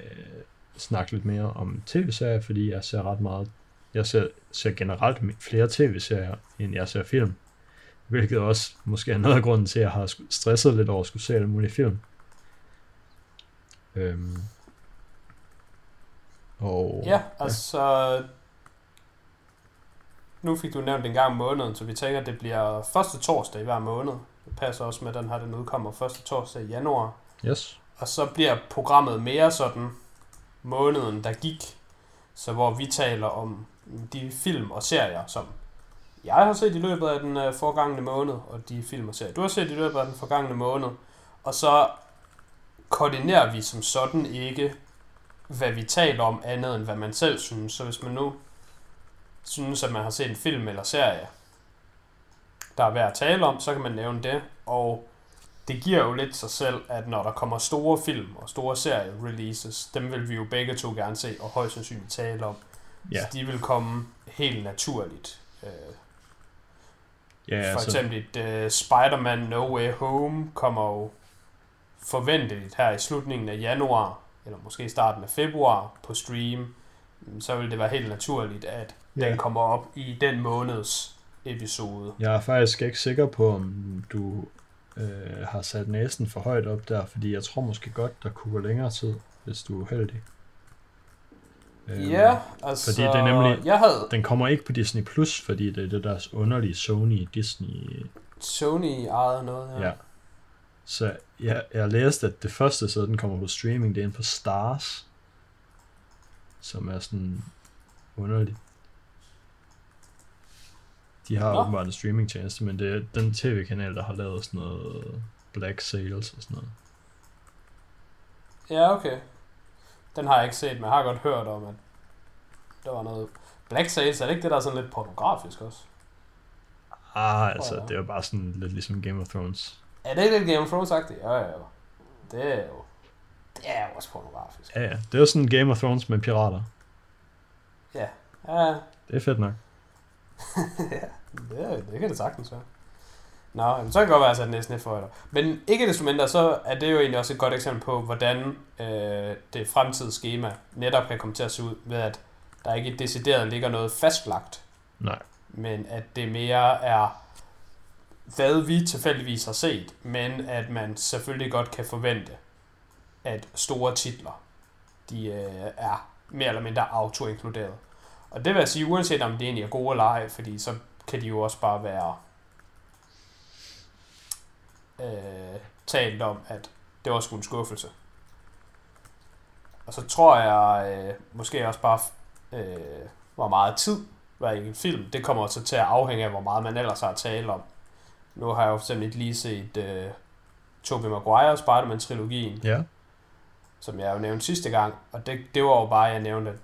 snakke lidt mere om tv-serier, fordi jeg ser ret meget, jeg ser, ser generelt flere tv-serier, end jeg ser film. Hvilket også måske er noget af grunden til, at jeg har stresset lidt over at skulle se alle mulige film. Øhm. Og, Ja, altså... Nu fik du nævnt en gang om måneden, så vi tænker, at det bliver første torsdag i hver måned. Det passer også med, at den her den udkommer første torsdag i januar. Yes. og så bliver programmet mere sådan måneden, der gik. Så hvor vi taler om de film og serier, som jeg har set i løbet af den øh, forgangne måned, og de film og serier, du har set i løbet af den forgangne måned. Og så koordinerer vi som sådan ikke, hvad vi taler om, andet end hvad man selv synes. Så hvis man nu synes, at man har set en film eller serie, der er værd at tale om, så kan man nævne det. Og det giver jo lidt sig selv, at når der kommer store film og store serie releases, dem vil vi jo begge to gerne se og højst sandsynligt tale om. Ja. Så de vil komme helt naturligt. Øh, Ja, For altså, eksempel et uh, Spider-Man No Way Home kommer jo forventeligt her i slutningen af januar, eller måske starten af februar på stream. Så vil det være helt naturligt, at Ja. den kommer op i den måneds episode. jeg er faktisk ikke sikker på, om du øh, har sat næsen for højt op der, fordi jeg tror måske godt, der kunne gå længere tid, hvis du er uheldig. Øhm, Ja, altså... fordi det er nemlig- Jeg havde Den kommer ikke på Disney Plus, fordi det er det der underlige Sony Disney. Sony ejet noget her. Ja. Så jeg, jeg læste, at det første sted, den kommer på streaming, det er inde på Stars. Som er sådan underligt. De har Nå. åbenbart en streamingtjeneste, men det er den tv-kanal, der har lavet sådan noget Black Sales og sådan noget. Ja, okay. Den har jeg ikke set, men jeg har godt hørt om, at der var noget... Black Sails, er det ikke det, der er sådan lidt pornografisk også? Ah, altså, Åh, ja. det er jo bare sådan lidt ligesom Game of Thrones. Er det ikke lidt Game of Thrones-agtigt? Ja, ja, jo. Det er jo... Det er jo også pornografisk. Ja, ja. Det er jo sådan Game of Thrones med pirater. Ja, ja Det er fedt nok. det, er- det kan det sagtens være. Nå, jamen, så kan det godt være, at jeg næsten for højt op. Men ikke desto mindre, så er det jo egentlig også et godt eksempel på, hvordan øh, det fremtidige schema netop kan komme til at se ud, ved at der ikke decideret ligger noget fastlagt, Nej. men at det mere er, hvad vi tilfældigvis har set, men at man selvfølgelig godt kan forvente, at store titler, de øh, er mere eller mindre auto-inkluderet. Og det vil jeg sige, uanset om det egentlig er gode eller ej, fordi så kan de jo også bare være øh, talt om, at det var sgu en skuffelse. Og så tror jeg øh, måske også bare, øh, hvor meget tid hver enkelt film, det kommer så til at afhænge af, hvor meget man ellers har at tale om. Nu har jeg jo ikke lige set øh, Tobey Maguire Spider-Man-trilogien, Ja. som jeg jo nævnte sidste gang, og det, det var jo bare, jeg nævnte, at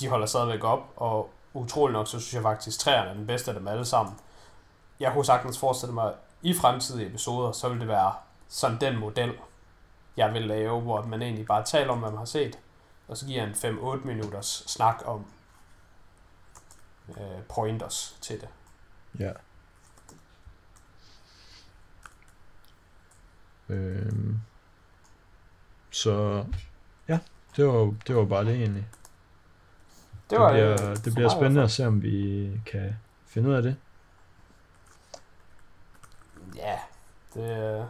de holder stadigvæk op, og utrolig nok, så synes jeg faktisk, at træerne er den bedste af dem alle sammen. Jeg kunne sagtens forestille mig, i fremtidige episoder, så vil det være sådan den model, jeg vil lave, hvor man egentlig bare taler om, hvad man har set, og så giver en 5-8 minutters snak om øh, pointers til det. Ja. Øhm. Så ja, det var, det var bare det egentlig. Det, var bliver, det bliver i hvert spændende at se, om vi kan finde ud af det. Ja, det, øh,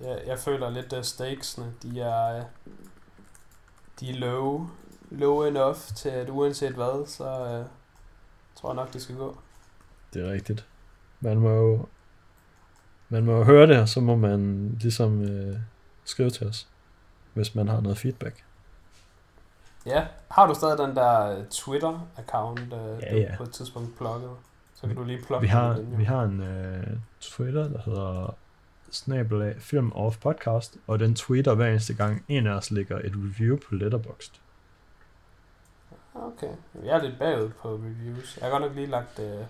jeg, jeg føler lidt, at stakesene, de er, øh, de er low, low enough til, at uanset hvad, så øh, tror jeg nok, det skal gå. Det er rigtigt. Man må jo, man må jo høre det, og så må man ligesom øh, skrive til os, hvis man har noget feedback. Ja, har du stadig den der Twitter-account, øh, Ja, du ja. på et tidspunkt plukkede? Så kan du lige plukke Vi har, den vi har en øh, Twitter, der hedder snabelag film off podcast, og den tweeter hver eneste gang en af os lægger et review på Letterboxd. Okay, jeg er lidt bagud på reviews. Jeg har godt nok lige lagt øh,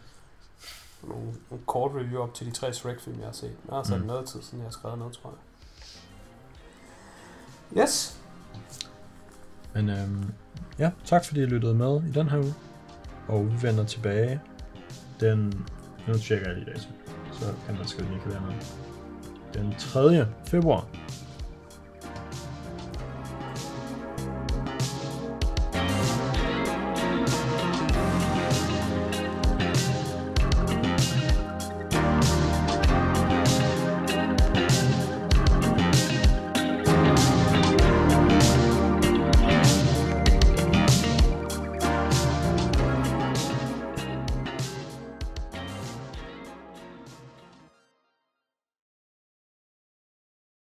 nogle, nogle kort review op til de tre Shrek-film, jeg har set. Jeg har sat mm. noget tid, siden jeg har skrevet noget, tror jeg. Yes, Men øhm, ja, tak fordi I lyttede med i den her uge. Og vi vender tilbage den... Nu tjekker jeg lige dato, så kan man skrive, at I. Den 3. februar